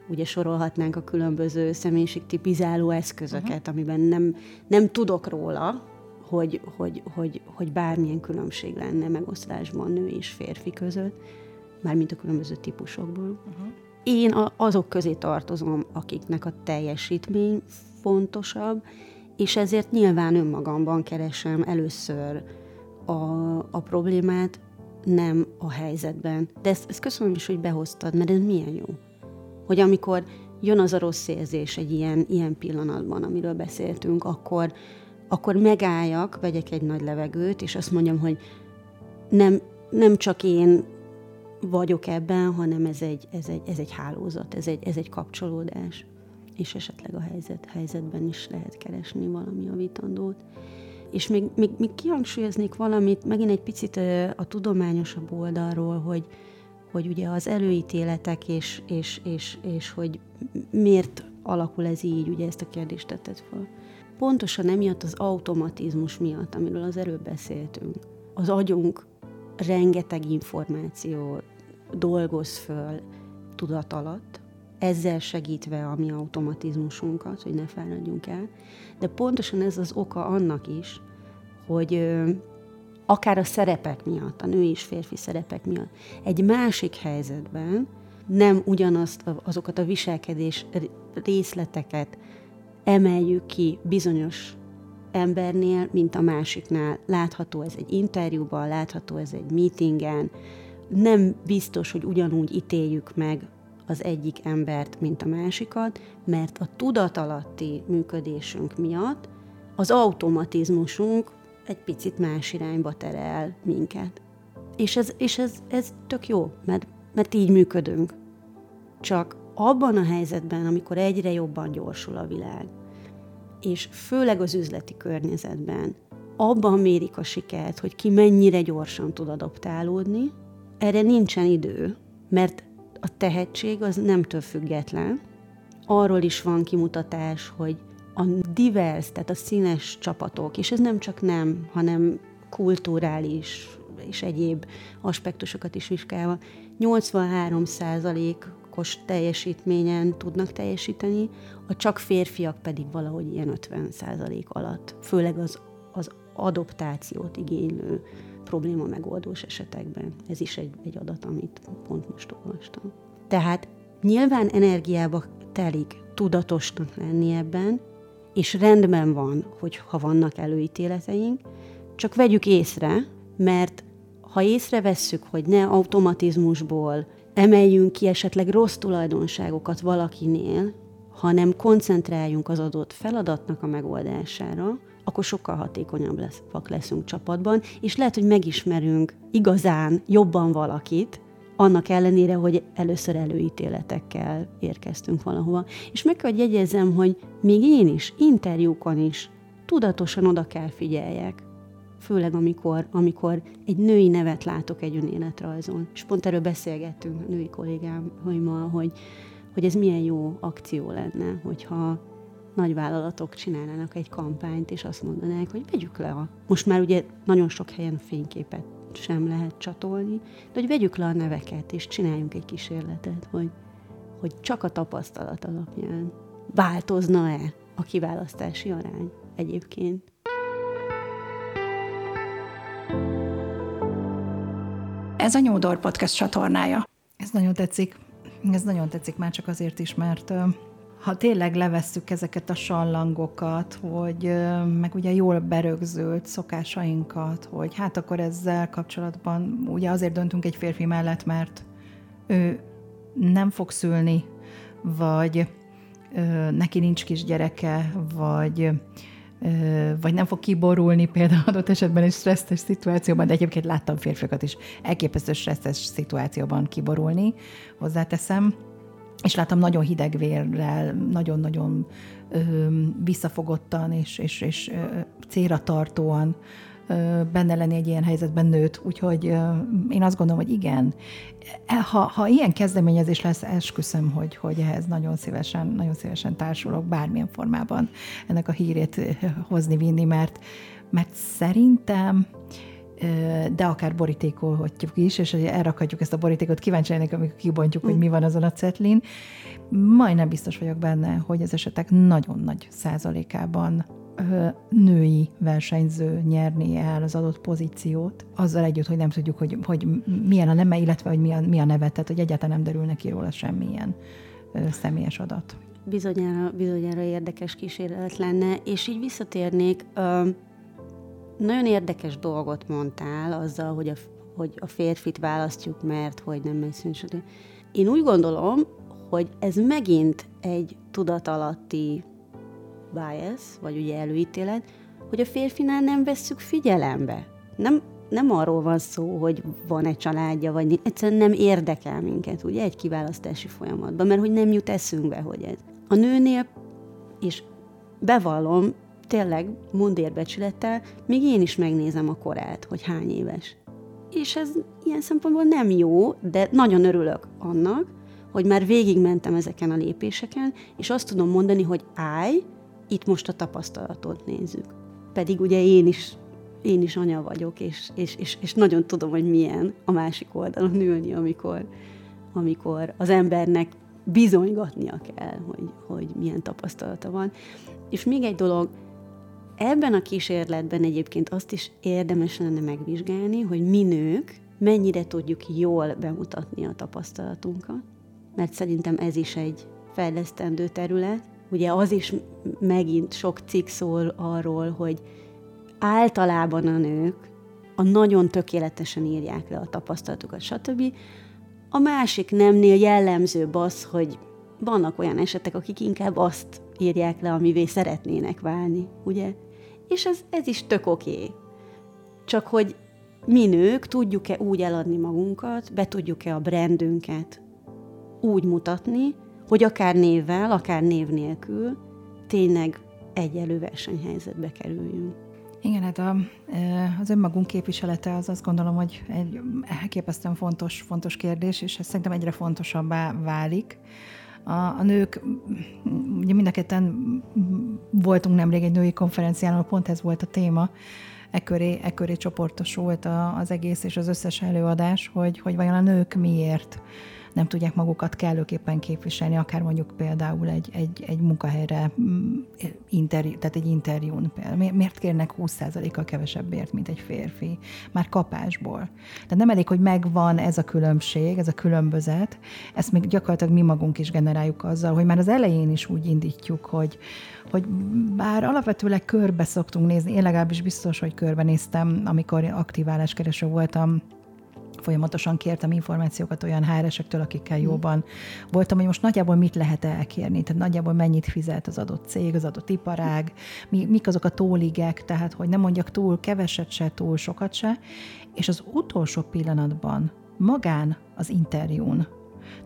ugye sorolhatnánk a különböző személyiségtipizáló eszközöket, uh-huh. amiben nem, nem tudok róla, hogy, hogy, hogy, hogy bármilyen különbség lenne megosztásban nő és férfi között, mármint a különböző típusokból. Uh-huh. Én a, azok közé tartozom, akiknek a teljesítmény fontosabb, és ezért nyilván önmagamban keresem először a, a problémát, nem a helyzetben. De ezt, ezt köszönöm is, hogy behoztad, mert ez milyen jó hogy amikor jön az a rossz érzés egy ilyen, ilyen pillanatban, amiről beszéltünk, akkor, akkor megálljak, vegyek egy nagy levegőt, és azt mondjam, hogy nem, nem csak én vagyok ebben, hanem ez egy, ez egy, ez egy hálózat, ez egy, ez egy kapcsolódás, és esetleg a helyzet, helyzetben is lehet keresni valami a vitandót. És még, még, még kihangsúlyoznék valamit, megint egy picit a tudományosabb oldalról, hogy, hogy ugye az előítéletek, és, és, és, és hogy miért alakul ez így, ugye ezt a kérdést tetted fel. Pontosan emiatt az automatizmus miatt, amiről az előbb beszéltünk. Az agyunk rengeteg információ dolgoz föl tudat alatt, ezzel segítve a mi automatizmusunkat, hogy ne fáradjunk el. De pontosan ez az oka annak is, hogy akár a szerepek miatt, a női és férfi szerepek miatt. Egy másik helyzetben nem ugyanazt azokat a viselkedés részleteket emeljük ki bizonyos embernél, mint a másiknál. Látható ez egy interjúban, látható ez egy meetingen. Nem biztos, hogy ugyanúgy ítéljük meg az egyik embert, mint a másikat, mert a tudatalatti működésünk miatt az automatizmusunk egy picit más irányba terel minket. És ez, és ez, ez tök jó, mert, mert így működünk. Csak abban a helyzetben, amikor egyre jobban gyorsul a világ, és főleg az üzleti környezetben, abban mérik a sikert, hogy ki mennyire gyorsan tud adaptálódni, erre nincsen idő, mert a tehetség az nemtől független. Arról is van kimutatás, hogy a divers, tehát a színes csapatok, és ez nem csak nem, hanem kulturális és egyéb aspektusokat is vizsgálva, 83%-os teljesítményen tudnak teljesíteni, a csak férfiak pedig valahogy ilyen 50% alatt, főleg az, az adoptációt igénylő probléma megoldós esetekben. Ez is egy, egy adat, amit pont most olvastam. Tehát nyilván energiába telik tudatosnak lenni ebben, és rendben van, hogy ha vannak előítéleteink, csak vegyük észre, mert ha észrevesszük, hogy ne automatizmusból emeljünk ki esetleg rossz tulajdonságokat valakinél, hanem koncentráljunk az adott feladatnak a megoldására, akkor sokkal hatékonyabb lesz, leszünk csapatban, és lehet, hogy megismerünk igazán jobban valakit, annak ellenére, hogy először előítéletekkel érkeztünk valahova. És meg kell, hogy jegyezzem, hogy még én is, interjúkon is tudatosan oda kell figyeljek. Főleg amikor, amikor egy női nevet látok egy önéletrajzon. És pont erről beszélgettünk a női kollégámmal, hogy, hogy ez milyen jó akció lenne, hogyha nagy vállalatok csinálnának egy kampányt, és azt mondanák, hogy vegyük le a... Most már ugye nagyon sok helyen fényképet sem lehet csatolni, de hogy vegyük le a neveket, és csináljunk egy kísérletet, hogy, hogy csak a tapasztalat alapján változna-e a kiválasztási arány egyébként. Ez a Nyúdor Podcast csatornája. Ez nagyon tetszik. Ez nagyon tetszik már csak azért is, mert ha tényleg levesszük ezeket a sallangokat, hogy meg ugye jól berögzült szokásainkat, hogy hát akkor ezzel kapcsolatban ugye azért döntünk egy férfi mellett, mert ő nem fog szülni, vagy ö, neki nincs kisgyereke, vagy vagy nem fog kiborulni például adott esetben egy stresszes szituációban, de egyébként láttam férfiakat is. Elképesztő stresszes szituációban kiborulni, hozzáteszem és láttam nagyon hideg vérrel, nagyon-nagyon visszafogottan és, és, és célra tartóan benne lenni egy ilyen helyzetben nőtt. Úgyhogy én azt gondolom, hogy igen. Ha, ha ilyen kezdeményezés lesz, esküszöm, hogy, hogy ehhez nagyon szívesen, nagyon szívesen társulok bármilyen formában ennek a hírét hozni, vinni, mert, mert szerintem de akár borítékolhatjuk is, és elrakhatjuk ezt a borítékot, kíváncsi lennék, amikor kibontjuk, hogy mi van azon a cetlin. Majdnem biztos vagyok benne, hogy az esetek nagyon nagy százalékában női versenyző nyerni el az adott pozíciót, azzal együtt, hogy nem tudjuk, hogy, hogy milyen a neme, illetve hogy mi a, mi a neve, tehát hogy egyáltalán nem derül neki róla semmilyen személyes adat. Bizonyára, bizonyára érdekes kísérlet lenne, és így visszatérnék, nagyon érdekes dolgot mondtál azzal, hogy a, hogy a férfit választjuk, mert hogy nem megy szünsödő. Én úgy gondolom, hogy ez megint egy tudatalatti bias, vagy ugye előítélet, hogy a férfinál nem vesszük figyelembe. Nem, nem arról van szó, hogy van egy családja, vagy egyszerűen nem érdekel minket, ugye, egy kiválasztási folyamatban, mert hogy nem jut eszünkbe, hogy ez. A nőnél, és bevallom, tényleg mundérbecsülettel, még én is megnézem a korát, hogy hány éves. És ez ilyen szempontból nem jó, de nagyon örülök annak, hogy már végigmentem ezeken a lépéseken, és azt tudom mondani, hogy állj, itt most a tapasztalatot nézzük. Pedig ugye én is, én is anya vagyok, és, és, és, és nagyon tudom, hogy milyen a másik oldalon ülni, amikor, amikor az embernek bizonygatnia kell, hogy, hogy milyen tapasztalata van. És még egy dolog, Ebben a kísérletben egyébként azt is érdemes lenne megvizsgálni, hogy mi nők mennyire tudjuk jól bemutatni a tapasztalatunkat, mert szerintem ez is egy fejlesztendő terület. Ugye az is megint sok cikk szól arról, hogy általában a nők a nagyon tökéletesen írják le a tapasztalatukat, stb. A másik nemnél jellemzőbb az, hogy vannak olyan esetek, akik inkább azt írják le, amivé szeretnének válni, ugye? És ez, ez is tök oké. Csak hogy mi nők tudjuk-e úgy eladni magunkat, be tudjuk-e a brandünket úgy mutatni, hogy akár névvel, akár név nélkül tényleg egyelő versenyhelyzetbe kerüljünk. Igen, hát a, az önmagunk képviselete az azt gondolom, hogy egy elképesztően fontos, fontos kérdés, és ez szerintem egyre fontosabbá válik. A, a nők, ugye mind a ketten voltunk nemrég egy női konferencián, pont ez volt a téma, ekköré, ekköré csoportosult az egész és az összes előadás, hogy, hogy vajon a nők miért nem tudják magukat kellőképpen képviselni, akár mondjuk például egy, egy, egy munkahelyre, mm, interjú, tehát egy interjún. Például. Miért kérnek 20%-kal kevesebbért, mint egy férfi? Már kapásból. Tehát nem elég, hogy megvan ez a különbség, ez a különbözet, ezt még gyakorlatilag mi magunk is generáljuk azzal, hogy már az elején is úgy indítjuk, hogy, hogy bár alapvetőleg körbe szoktunk nézni, én legalábbis biztos, hogy körbenéztem, amikor aktiváláskereső voltam, folyamatosan kértem információkat olyan HR-esektől, akikkel jóban voltam, hogy most nagyjából mit lehet elkérni, tehát nagyjából mennyit fizet az adott cég, az adott iparág, mi, mik azok a tóligek, tehát hogy nem mondjak túl keveset se, túl sokat se, és az utolsó pillanatban magán az interjún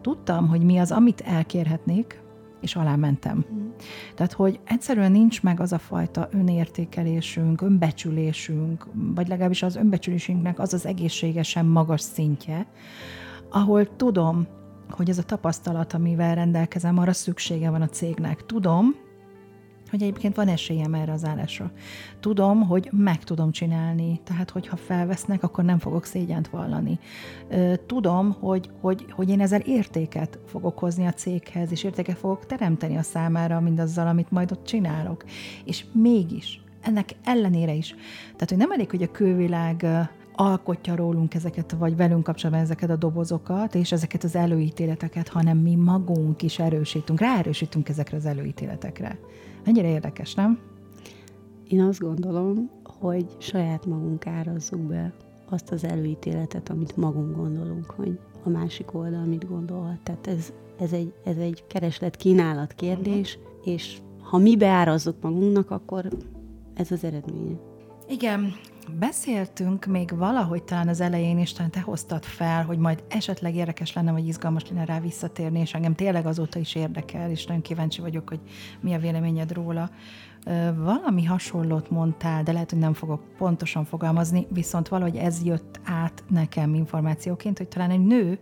tudtam, hogy mi az, amit elkérhetnék, és alá mentem. Mm. Tehát, hogy egyszerűen nincs meg az a fajta önértékelésünk, önbecsülésünk, vagy legalábbis az önbecsülésünknek az az egészségesen magas szintje, ahol tudom, hogy ez a tapasztalat, amivel rendelkezem, arra szüksége van a cégnek. Tudom, hogy egyébként van esélyem erre az állásra. Tudom, hogy meg tudom csinálni, tehát hogyha felvesznek, akkor nem fogok szégyent vallani. Tudom, hogy, hogy, hogy én ezzel értéket fogok hozni a céghez, és értéket fogok teremteni a számára mindazzal, amit majd ott csinálok. És mégis, ennek ellenére is. Tehát, hogy nem elég, hogy a külvilág alkotja rólunk ezeket, vagy velünk kapcsolatban ezeket a dobozokat, és ezeket az előítéleteket, hanem mi magunk is erősítünk, ráerősítünk ezekre az előítéletekre. Mennyire érdekes, nem? Én azt gondolom, hogy saját magunk árazzuk be azt az előítéletet, amit magunk gondolunk, hogy a másik oldal mit gondolhat. Tehát ez, ez egy, ez egy kereslet-kínálat kérdés, uh-huh. és ha mi beárazzuk magunknak, akkor ez az eredmény. Igen, Beszéltünk még valahogy talán az elején is, talán te hoztad fel, hogy majd esetleg érdekes lenne, vagy izgalmas lenne rá visszatérni, és engem tényleg azóta is érdekel, és nagyon kíváncsi vagyok, hogy mi a véleményed róla. Valami hasonlót mondtál, de lehet, hogy nem fogok pontosan fogalmazni, viszont valahogy ez jött át nekem információként, hogy talán egy nő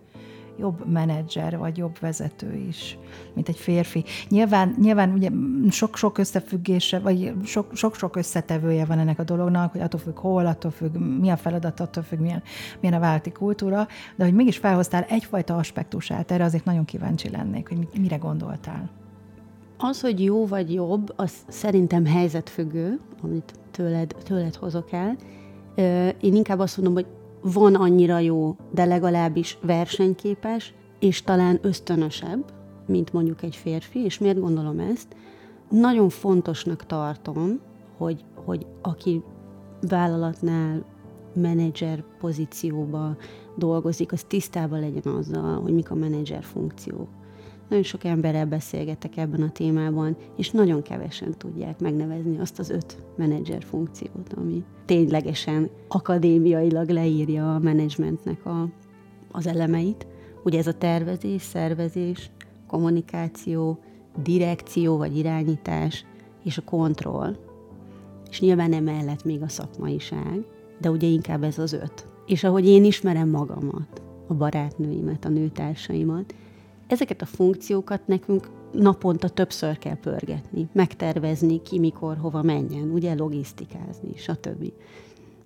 jobb menedzser, vagy jobb vezető is, mint egy férfi. Nyilván, nyilván ugye sok-sok összefüggése, vagy sok-sok összetevője van ennek a dolognak, hogy attól függ hol, attól függ mi a feladat, attól függ milyen, milyen a válti kultúra, de hogy mégis felhoztál egyfajta aspektusát, erre azért nagyon kíváncsi lennék, hogy mire gondoltál. Az, hogy jó vagy jobb, az szerintem helyzetfüggő, amit tőled, tőled hozok el. Én inkább azt mondom, hogy van annyira jó, de legalábbis versenyképes, és talán ösztönösebb, mint mondjuk egy férfi, és miért gondolom ezt? Nagyon fontosnak tartom, hogy, hogy aki vállalatnál menedzser pozícióba dolgozik, az tisztában legyen azzal, hogy mik a menedzser funkciók. Nagyon sok emberrel beszélgetek ebben a témában, és nagyon kevesen tudják megnevezni azt az öt menedzser funkciót, ami ténylegesen akadémiailag leírja a menedzsmentnek a, az elemeit. Ugye ez a tervezés, szervezés, kommunikáció, direkció vagy irányítás és a kontroll. És nyilván emellett még a szakmaiság, de ugye inkább ez az öt. És ahogy én ismerem magamat, a barátnőimet, a nőtársaimat, Ezeket a funkciókat nekünk naponta többször kell pörgetni, megtervezni, ki mikor, hova menjen, ugye logisztikázni, stb.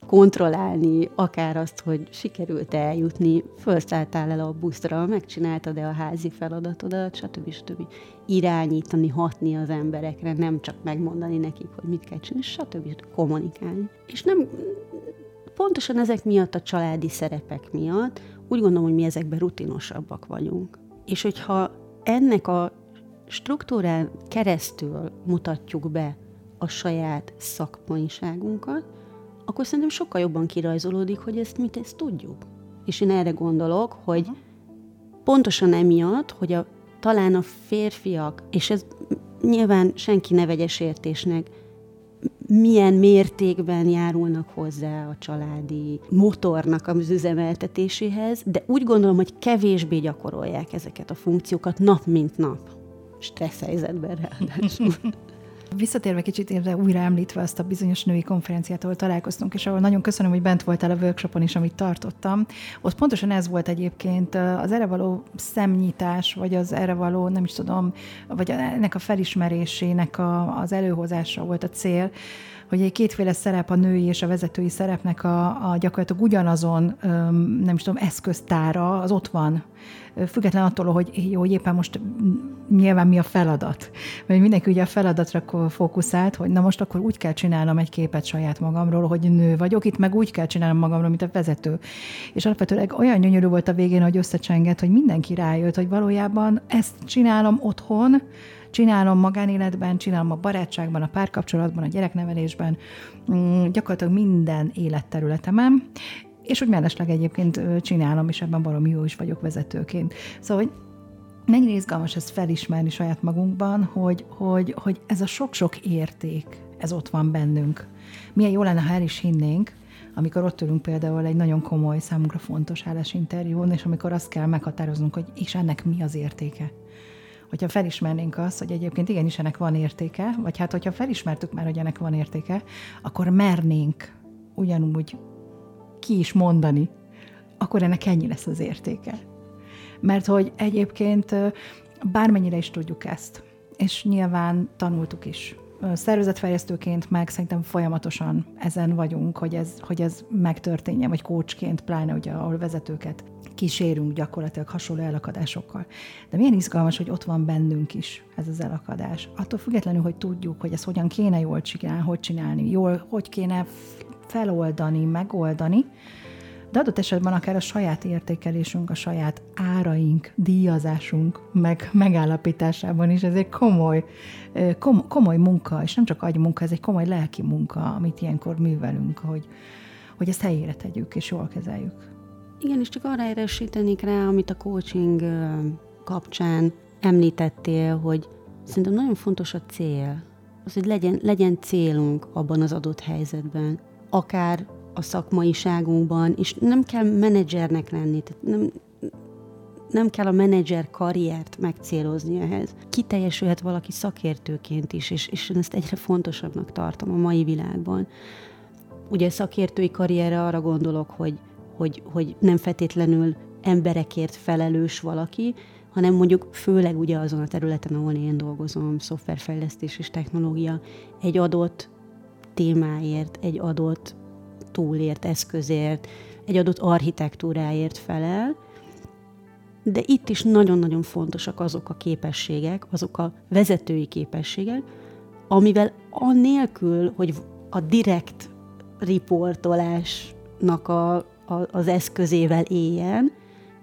Kontrollálni akár azt, hogy sikerült eljutni, felszálltál el a buszra, megcsináltad-e a házi feladatodat, stb. stb. Irányítani, hatni az emberekre, nem csak megmondani nekik, hogy mit kell csinálni, stb. kommunikálni. És nem, pontosan ezek miatt, a családi szerepek miatt úgy gondolom, hogy mi ezekben rutinosabbak vagyunk. És hogyha ennek a struktúrán keresztül mutatjuk be a saját szakmaiságunkat, akkor szerintem sokkal jobban kirajzolódik, hogy ezt mit ezt tudjuk. És én erre gondolok, hogy pontosan emiatt, hogy a, talán a férfiak, és ez nyilván senki ne vegyes értésnek, milyen mértékben járulnak hozzá a családi motornak az üzemeltetéséhez, de úgy gondolom, hogy kevésbé gyakorolják ezeket a funkciókat nap mint nap. Stressz helyzetben ráadásul. Visszatérve kicsit érve újra említve azt a bizonyos női konferenciát, ahol találkoztunk, és ahol nagyon köszönöm, hogy bent voltál a workshopon is, amit tartottam. Ott pontosan ez volt egyébként az erre való szemnyitás, vagy az erre való, nem is tudom, vagy ennek a felismerésének a, az előhozása volt a cél, hogy egy kétféle szerep, a női és a vezetői szerepnek a, a gyakorlatilag ugyanazon, nem is tudom, eszköztára, az ott van. Független attól, hogy jó, hogy éppen most nyilván mi a feladat. Mert mindenki ugye a feladatra fókuszált, hogy na most akkor úgy kell csinálnom egy képet saját magamról, hogy nő vagyok, itt meg úgy kell csinálnom magamról, mint a vezető. És alapvetően olyan gyönyörű volt a végén, hogy összecsengett, hogy mindenki rájött, hogy valójában ezt csinálom otthon, csinálom magánéletben, csinálom a barátságban, a párkapcsolatban, a gyereknevelésben, mm, gyakorlatilag minden életterületemen, és úgy mellesleg egyébként csinálom, és ebben valami jó is vagyok vezetőként. Szóval, hogy mennyire izgalmas ezt felismerni saját magunkban, hogy, hogy, hogy ez a sok-sok érték, ez ott van bennünk. Milyen jó lenne, ha el is hinnénk, amikor ott ülünk például egy nagyon komoly, számunkra fontos állásinterjún, és amikor azt kell meghatároznunk, hogy és ennek mi az értéke hogyha felismernénk azt, hogy egyébként igenis ennek van értéke, vagy hát hogyha felismertük már, hogy ennek van értéke, akkor mernénk ugyanúgy ki is mondani, akkor ennek ennyi lesz az értéke. Mert hogy egyébként bármennyire is tudjuk ezt, és nyilván tanultuk is, szervezetfejlesztőként meg szerintem folyamatosan ezen vagyunk, hogy ez, hogy ez megtörténjen, vagy coachként, pláne ugye, ahol vezetőket kísérünk gyakorlatilag hasonló elakadásokkal. De milyen izgalmas, hogy ott van bennünk is ez az elakadás. Attól függetlenül, hogy tudjuk, hogy ezt hogyan kéne jól csinálni, hogy csinálni, jól, hogy kéne feloldani, megoldani, de adott esetben akár a saját értékelésünk, a saját áraink, díjazásunk meg megállapításában is ez egy komoly, kom, komoly munka, és nem csak agymunka, ez egy komoly lelki munka, amit ilyenkor művelünk, hogy, hogy ezt helyére tegyük és jól kezeljük. Igen, és csak arra erősítenék rá, amit a coaching kapcsán említettél, hogy szerintem nagyon fontos a cél. Az, hogy legyen, legyen célunk abban az adott helyzetben. Akár a szakmaiságunkban, és nem kell menedzsernek lenni, tehát nem, nem kell a menedzser karriert megcélozni ehhez. Kiteljesülhet valaki szakértőként is, és, és én ezt egyre fontosabbnak tartom a mai világban. Ugye szakértői karrierre arra gondolok, hogy, hogy, hogy nem feltétlenül emberekért felelős valaki, hanem mondjuk főleg ugye azon a területen, ahol én dolgozom, szoftverfejlesztés és technológia, egy adott témáért, egy adott túlért, eszközért, egy adott architektúráért felel, de itt is nagyon-nagyon fontosak azok a képességek, azok a vezetői képességek, amivel annélkül, hogy a direkt riportolásnak a, az eszközével éljen,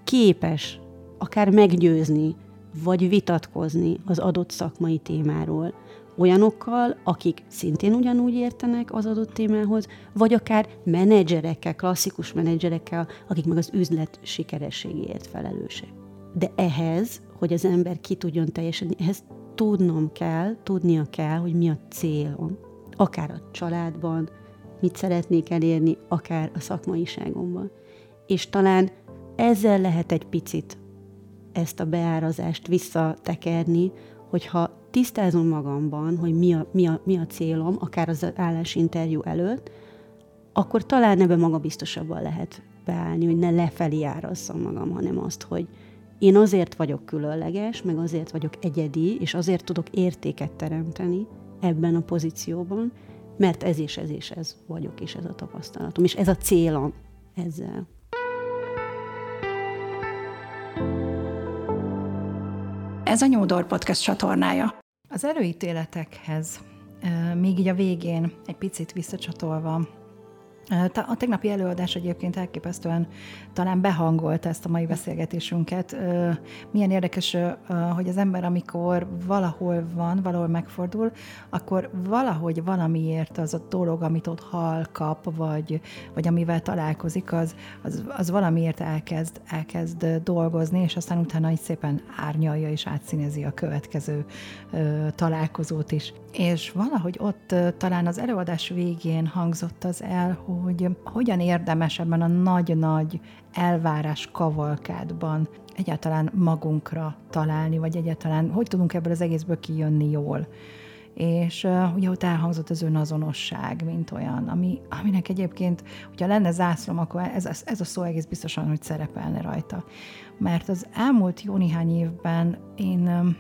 képes akár meggyőzni, vagy vitatkozni az adott szakmai témáról, olyanokkal, akik szintén ugyanúgy értenek az adott témához, vagy akár menedzserekkel, klasszikus menedzserekkel, akik meg az üzlet sikerességéért felelősek. De ehhez, hogy az ember ki tudjon teljesedni, ehhez tudnom kell, tudnia kell, hogy mi a célom. Akár a családban, mit szeretnék elérni, akár a szakmaiságomban. És talán ezzel lehet egy picit ezt a beárazást visszatekerni, hogyha tisztázom magamban, hogy mi a, mi a, mi a célom, akár az állásinterjú előtt, akkor talán ebbe magabiztosabban lehet beállni, hogy ne lefelé árazzam magam, hanem azt, hogy én azért vagyok különleges, meg azért vagyok egyedi, és azért tudok értéket teremteni ebben a pozícióban, mert ez és ez és ez vagyok, és ez a tapasztalatom, és ez a célom ezzel. Ez a Nyúdor Podcast csatornája. Az előítéletekhez, még így a végén egy picit visszacsatolva, A tegnapi előadás egyébként elképesztően talán behangolta ezt a mai beszélgetésünket. Milyen érdekes, hogy az ember, amikor valahol van, valahol megfordul, akkor valahogy valamiért az a dolog, amit ott hall, kap, vagy, vagy amivel találkozik, az, az, az valamiért elkezd, elkezd dolgozni, és aztán utána így szépen árnyalja és átszínezi a következő találkozót is. És valahogy ott talán az előadás végén hangzott az el, hogy hogyan érdemes ebben a nagy-nagy elvárás kavalkádban egyáltalán magunkra találni, vagy egyáltalán hogy tudunk ebből az egészből kijönni jól. És uh, ugye ott elhangzott az önazonosság, mint olyan, ami, aminek egyébként, hogyha lenne zászlom, akkor ez, ez a szó egész biztosan, hogy szerepelne rajta. Mert az elmúlt jó néhány évben én um,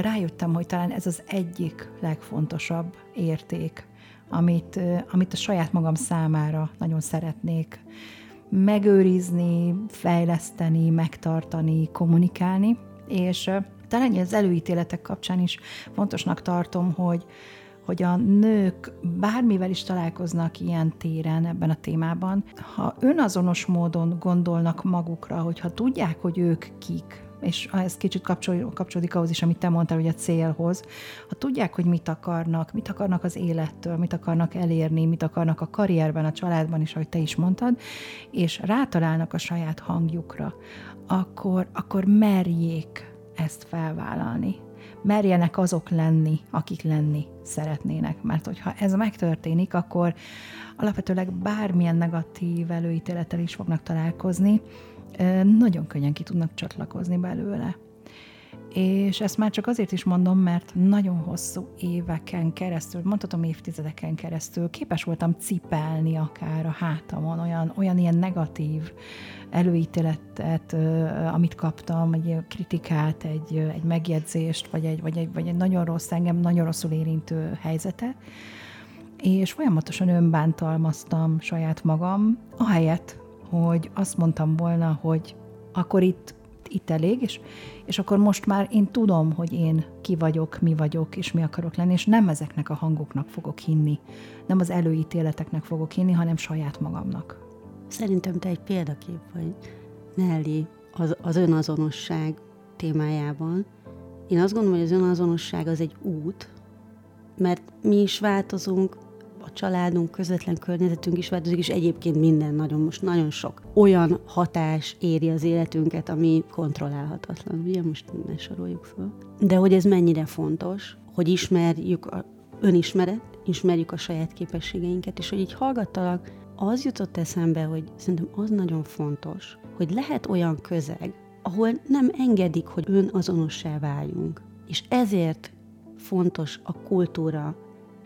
rájöttem, hogy talán ez az egyik legfontosabb érték, amit, amit a saját magam számára nagyon szeretnék megőrizni, fejleszteni, megtartani, kommunikálni, és talán az előítéletek kapcsán is fontosnak tartom, hogy, hogy a nők bármivel is találkoznak ilyen téren ebben a témában, ha önazonos módon gondolnak magukra, hogyha tudják, hogy ők kik, és ez kicsit kapcsolódik ahhoz is, amit te mondtál, hogy a célhoz. Ha tudják, hogy mit akarnak, mit akarnak az élettől, mit akarnak elérni, mit akarnak a karrierben, a családban is, ahogy te is mondtad, és rátalálnak a saját hangjukra, akkor, akkor merjék ezt felvállalni. Merjenek azok lenni, akik lenni szeretnének. Mert hogyha ez megtörténik, akkor alapvetőleg bármilyen negatív előítélettel is fognak találkozni, nagyon könnyen ki tudnak csatlakozni belőle. És ezt már csak azért is mondom, mert nagyon hosszú éveken keresztül, mondhatom évtizedeken keresztül képes voltam cipelni akár a hátamon olyan, olyan ilyen negatív előítéletet, amit kaptam, egy kritikát, egy, egy megjegyzést, vagy egy, vagy, egy, vagy egy nagyon rossz, engem nagyon rosszul érintő helyzete, és folyamatosan önbántalmaztam saját magam, ahelyett, hogy azt mondtam volna, hogy akkor itt, itt elég, és, és akkor most már én tudom, hogy én ki vagyok, mi vagyok, és mi akarok lenni, és nem ezeknek a hangoknak fogok hinni, nem az előítéleteknek fogok hinni, hanem saját magamnak. Szerintem te egy példakép vagy, Nelly, az, az önazonosság témájában. Én azt gondolom, hogy az önazonosság az egy út, mert mi is változunk, a családunk, közvetlen környezetünk is változik, és egyébként minden nagyon, most nagyon sok olyan hatás éri az életünket, ami kontrollálhatatlan. Ugye most ne soroljuk föl. De hogy ez mennyire fontos, hogy ismerjük a önismeret, ismerjük a saját képességeinket, és hogy így hallgattalak, az jutott eszembe, hogy szerintem az nagyon fontos, hogy lehet olyan közeg, ahol nem engedik, hogy önazonossá váljunk. És ezért fontos a kultúra,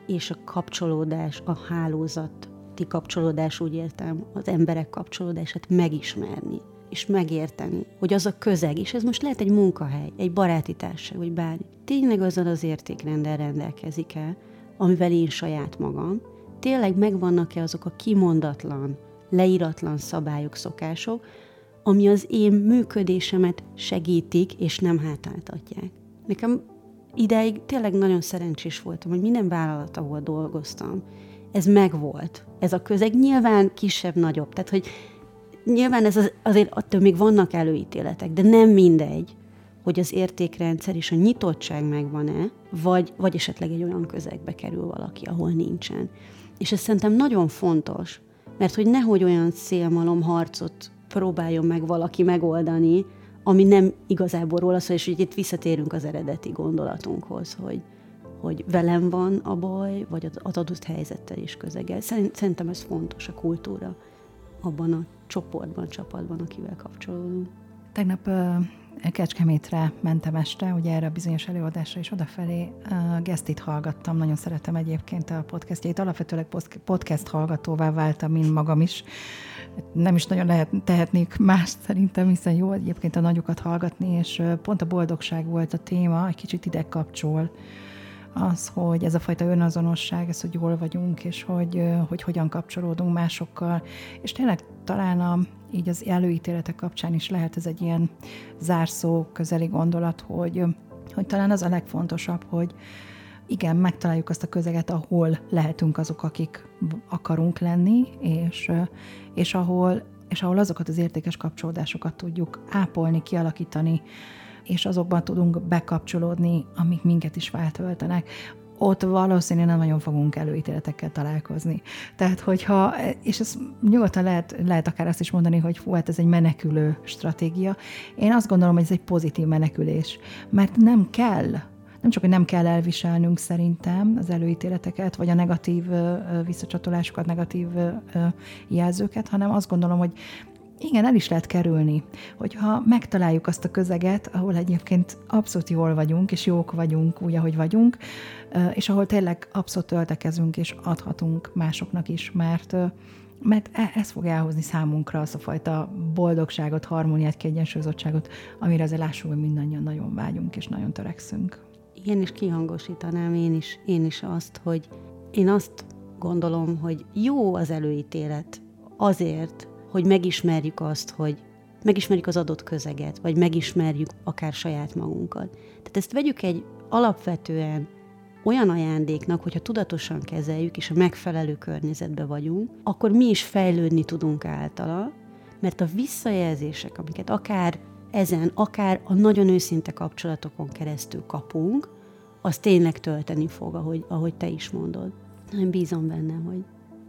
és a kapcsolódás, a hálózati kapcsolódás, úgy értem, az emberek kapcsolódását megismerni és megérteni, hogy az a közeg, és ez most lehet egy munkahely, egy baráti társaság, vagy bármi, tényleg azzal az értékrendel rendelkezik-e, amivel én saját magam, tényleg megvannak-e azok a kimondatlan, leíratlan szabályok, szokások, ami az én működésemet segítik, és nem hátáltatják. Nekem ideig tényleg nagyon szerencsés voltam, hogy minden vállalat, ahol dolgoztam, ez megvolt. Ez a közeg nyilván kisebb-nagyobb. Tehát, hogy nyilván ez az, azért attól még vannak előítéletek, de nem mindegy, hogy az értékrendszer és a nyitottság megvan-e, vagy, vagy esetleg egy olyan közegbe kerül valaki, ahol nincsen. És ez szerintem nagyon fontos, mert hogy nehogy olyan szélmalom harcot próbáljon meg valaki megoldani, ami nem igazából róla szól, és hogy itt visszatérünk az eredeti gondolatunkhoz, hogy, hogy velem van a baj, vagy az adott helyzettel is közegel. Szerintem ez fontos, a kultúra abban a csoportban, csapatban, akivel kapcsolódunk. Tegnap Kecskemétre mentem este, ugye erre a bizonyos előadásra, és odafelé. Uh, Gesztit hallgattam, nagyon szeretem egyébként a podcastjait, alapvetőleg podcast hallgatóvá váltam, mint magam is, nem is nagyon lehet, tehetnék mást szerintem, hiszen jó egyébként a nagyokat hallgatni, és pont a boldogság volt a téma, egy kicsit ide kapcsol az, hogy ez a fajta önazonosság, ez, hogy jól vagyunk, és hogy, hogy hogyan kapcsolódunk másokkal, és tényleg talán a, így az előítéletek kapcsán is lehet ez egy ilyen zárszó közeli gondolat, hogy, hogy talán az a legfontosabb, hogy igen, megtaláljuk azt a közeget, ahol lehetünk azok, akik akarunk lenni, és, és, ahol, és ahol azokat az értékes kapcsolódásokat tudjuk ápolni, kialakítani, és azokban tudunk bekapcsolódni, amik minket is feltöltenek ott valószínűleg nem nagyon fogunk előítéletekkel találkozni. Tehát, hogyha, és ez nyugodtan lehet, lehet akár azt is mondani, hogy hú, hát ez egy menekülő stratégia. Én azt gondolom, hogy ez egy pozitív menekülés, mert nem kell nem csak, hogy nem kell elviselnünk szerintem az előítéleteket, vagy a negatív visszacsatolásokat, negatív jelzőket, hanem azt gondolom, hogy igen, el is lehet kerülni, hogyha megtaláljuk azt a közeget, ahol egyébként abszolút jól vagyunk, és jók vagyunk úgy, ahogy vagyunk, és ahol tényleg abszolút töltekezünk, és adhatunk másoknak is, mert mert e, ez fog elhozni számunkra azt a fajta boldogságot, harmóniát, kiegyensúlyozottságot, amire azért lássuk, hogy mindannyian nagyon vágyunk, és nagyon törekszünk. Igen, és kihangosítanám én is, én is azt, hogy én azt gondolom, hogy jó az előítélet azért, hogy megismerjük azt, hogy megismerjük az adott közeget, vagy megismerjük akár saját magunkat. Tehát ezt vegyük egy alapvetően olyan ajándéknak, hogyha tudatosan kezeljük, és a megfelelő környezetben vagyunk, akkor mi is fejlődni tudunk általa, mert a visszajelzések, amiket akár ezen, akár a nagyon őszinte kapcsolatokon keresztül kapunk, az tényleg tölteni fog, ahogy, ahogy te is mondod. Nagyon bízom benne, hogy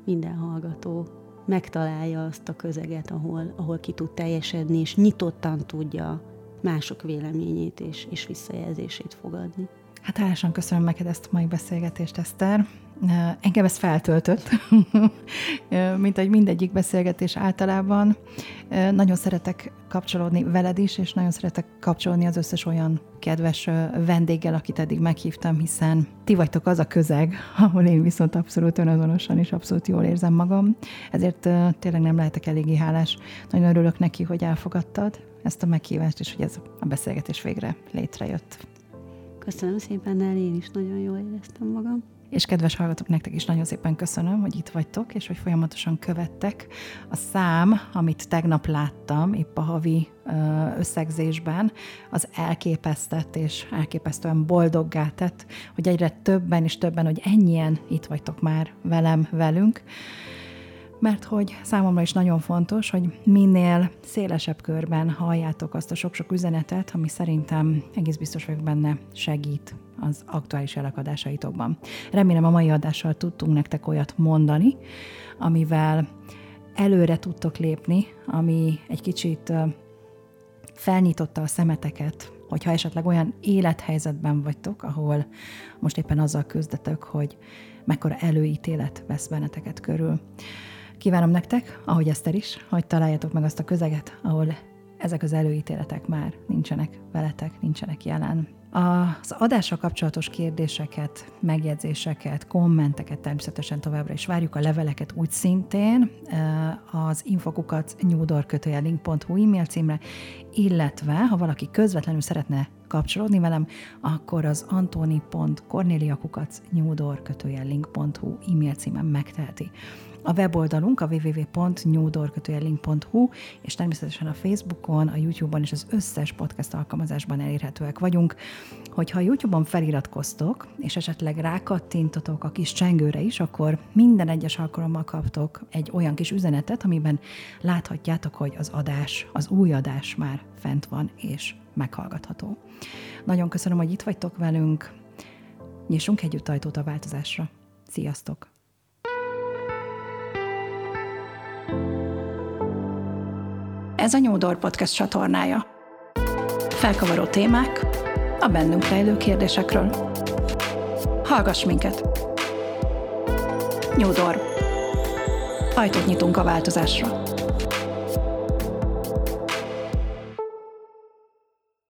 minden hallgató megtalálja azt a közeget, ahol, ahol ki tud teljesedni, és nyitottan tudja mások véleményét és, és visszajelzését fogadni. Hát hálásan köszönöm neked ezt a mai beszélgetést, Eszter. Engem ez feltöltött, mint egy mindegyik beszélgetés általában. Nagyon szeretek kapcsolódni veled is, és nagyon szeretek kapcsolódni az összes olyan kedves vendéggel, akit eddig meghívtam, hiszen ti vagytok az a közeg, ahol én viszont abszolút önazonosan és abszolút jól érzem magam. Ezért tényleg nem lehetek eléggé hálás. Nagyon örülök neki, hogy elfogadtad ezt a meghívást, és hogy ez a beszélgetés végre létrejött. Köszönöm szépen, Nelly, én is nagyon jól éreztem magam. És kedves hallgatók, nektek is nagyon szépen köszönöm, hogy itt vagytok, és hogy folyamatosan követtek. A szám, amit tegnap láttam, épp a havi összegzésben, az elképesztett és elképesztően boldoggá tett, hogy egyre többen és többen, hogy ennyien itt vagytok már velem, velünk mert hogy számomra is nagyon fontos, hogy minél szélesebb körben halljátok azt a sok-sok üzenetet, ami szerintem egész biztos vagyok benne segít az aktuális elakadásaitokban. Remélem a mai adással tudtunk nektek olyat mondani, amivel előre tudtok lépni, ami egy kicsit felnyitotta a szemeteket, hogyha esetleg olyan élethelyzetben vagytok, ahol most éppen azzal küzdetek, hogy mekkora előítélet vesz benneteket körül. Kívánom nektek, ahogy Eszter is, hogy találjátok meg azt a közeget, ahol ezek az előítéletek már nincsenek veletek, nincsenek jelen. Az adással kapcsolatos kérdéseket, megjegyzéseket, kommenteket természetesen továbbra is várjuk, a leveleket úgy szintén eh, az infokukat nyúdorkötőjelink.hu e-mail címre, illetve ha valaki közvetlenül szeretne kapcsolódni velem, akkor az antoni.corneliakukac nyúdorkötőjelink.hu e-mail címen megteheti a weboldalunk a www.newdor.hu, és természetesen a Facebookon, a YouTube-on és az összes podcast alkalmazásban elérhetőek vagyunk. Hogyha a YouTube-on feliratkoztok, és esetleg rákattintotok a kis csengőre is, akkor minden egyes alkalommal kaptok egy olyan kis üzenetet, amiben láthatjátok, hogy az adás, az új adás már fent van és meghallgatható. Nagyon köszönöm, hogy itt vagytok velünk. Nyissunk együtt ajtót a változásra. Sziasztok! Ez a Nyúdor Podcast csatornája. Felkavaró témák a bennünk rejlő kérdésekről. Hallgass minket! Nyúdor. Ajtót nyitunk a változásra.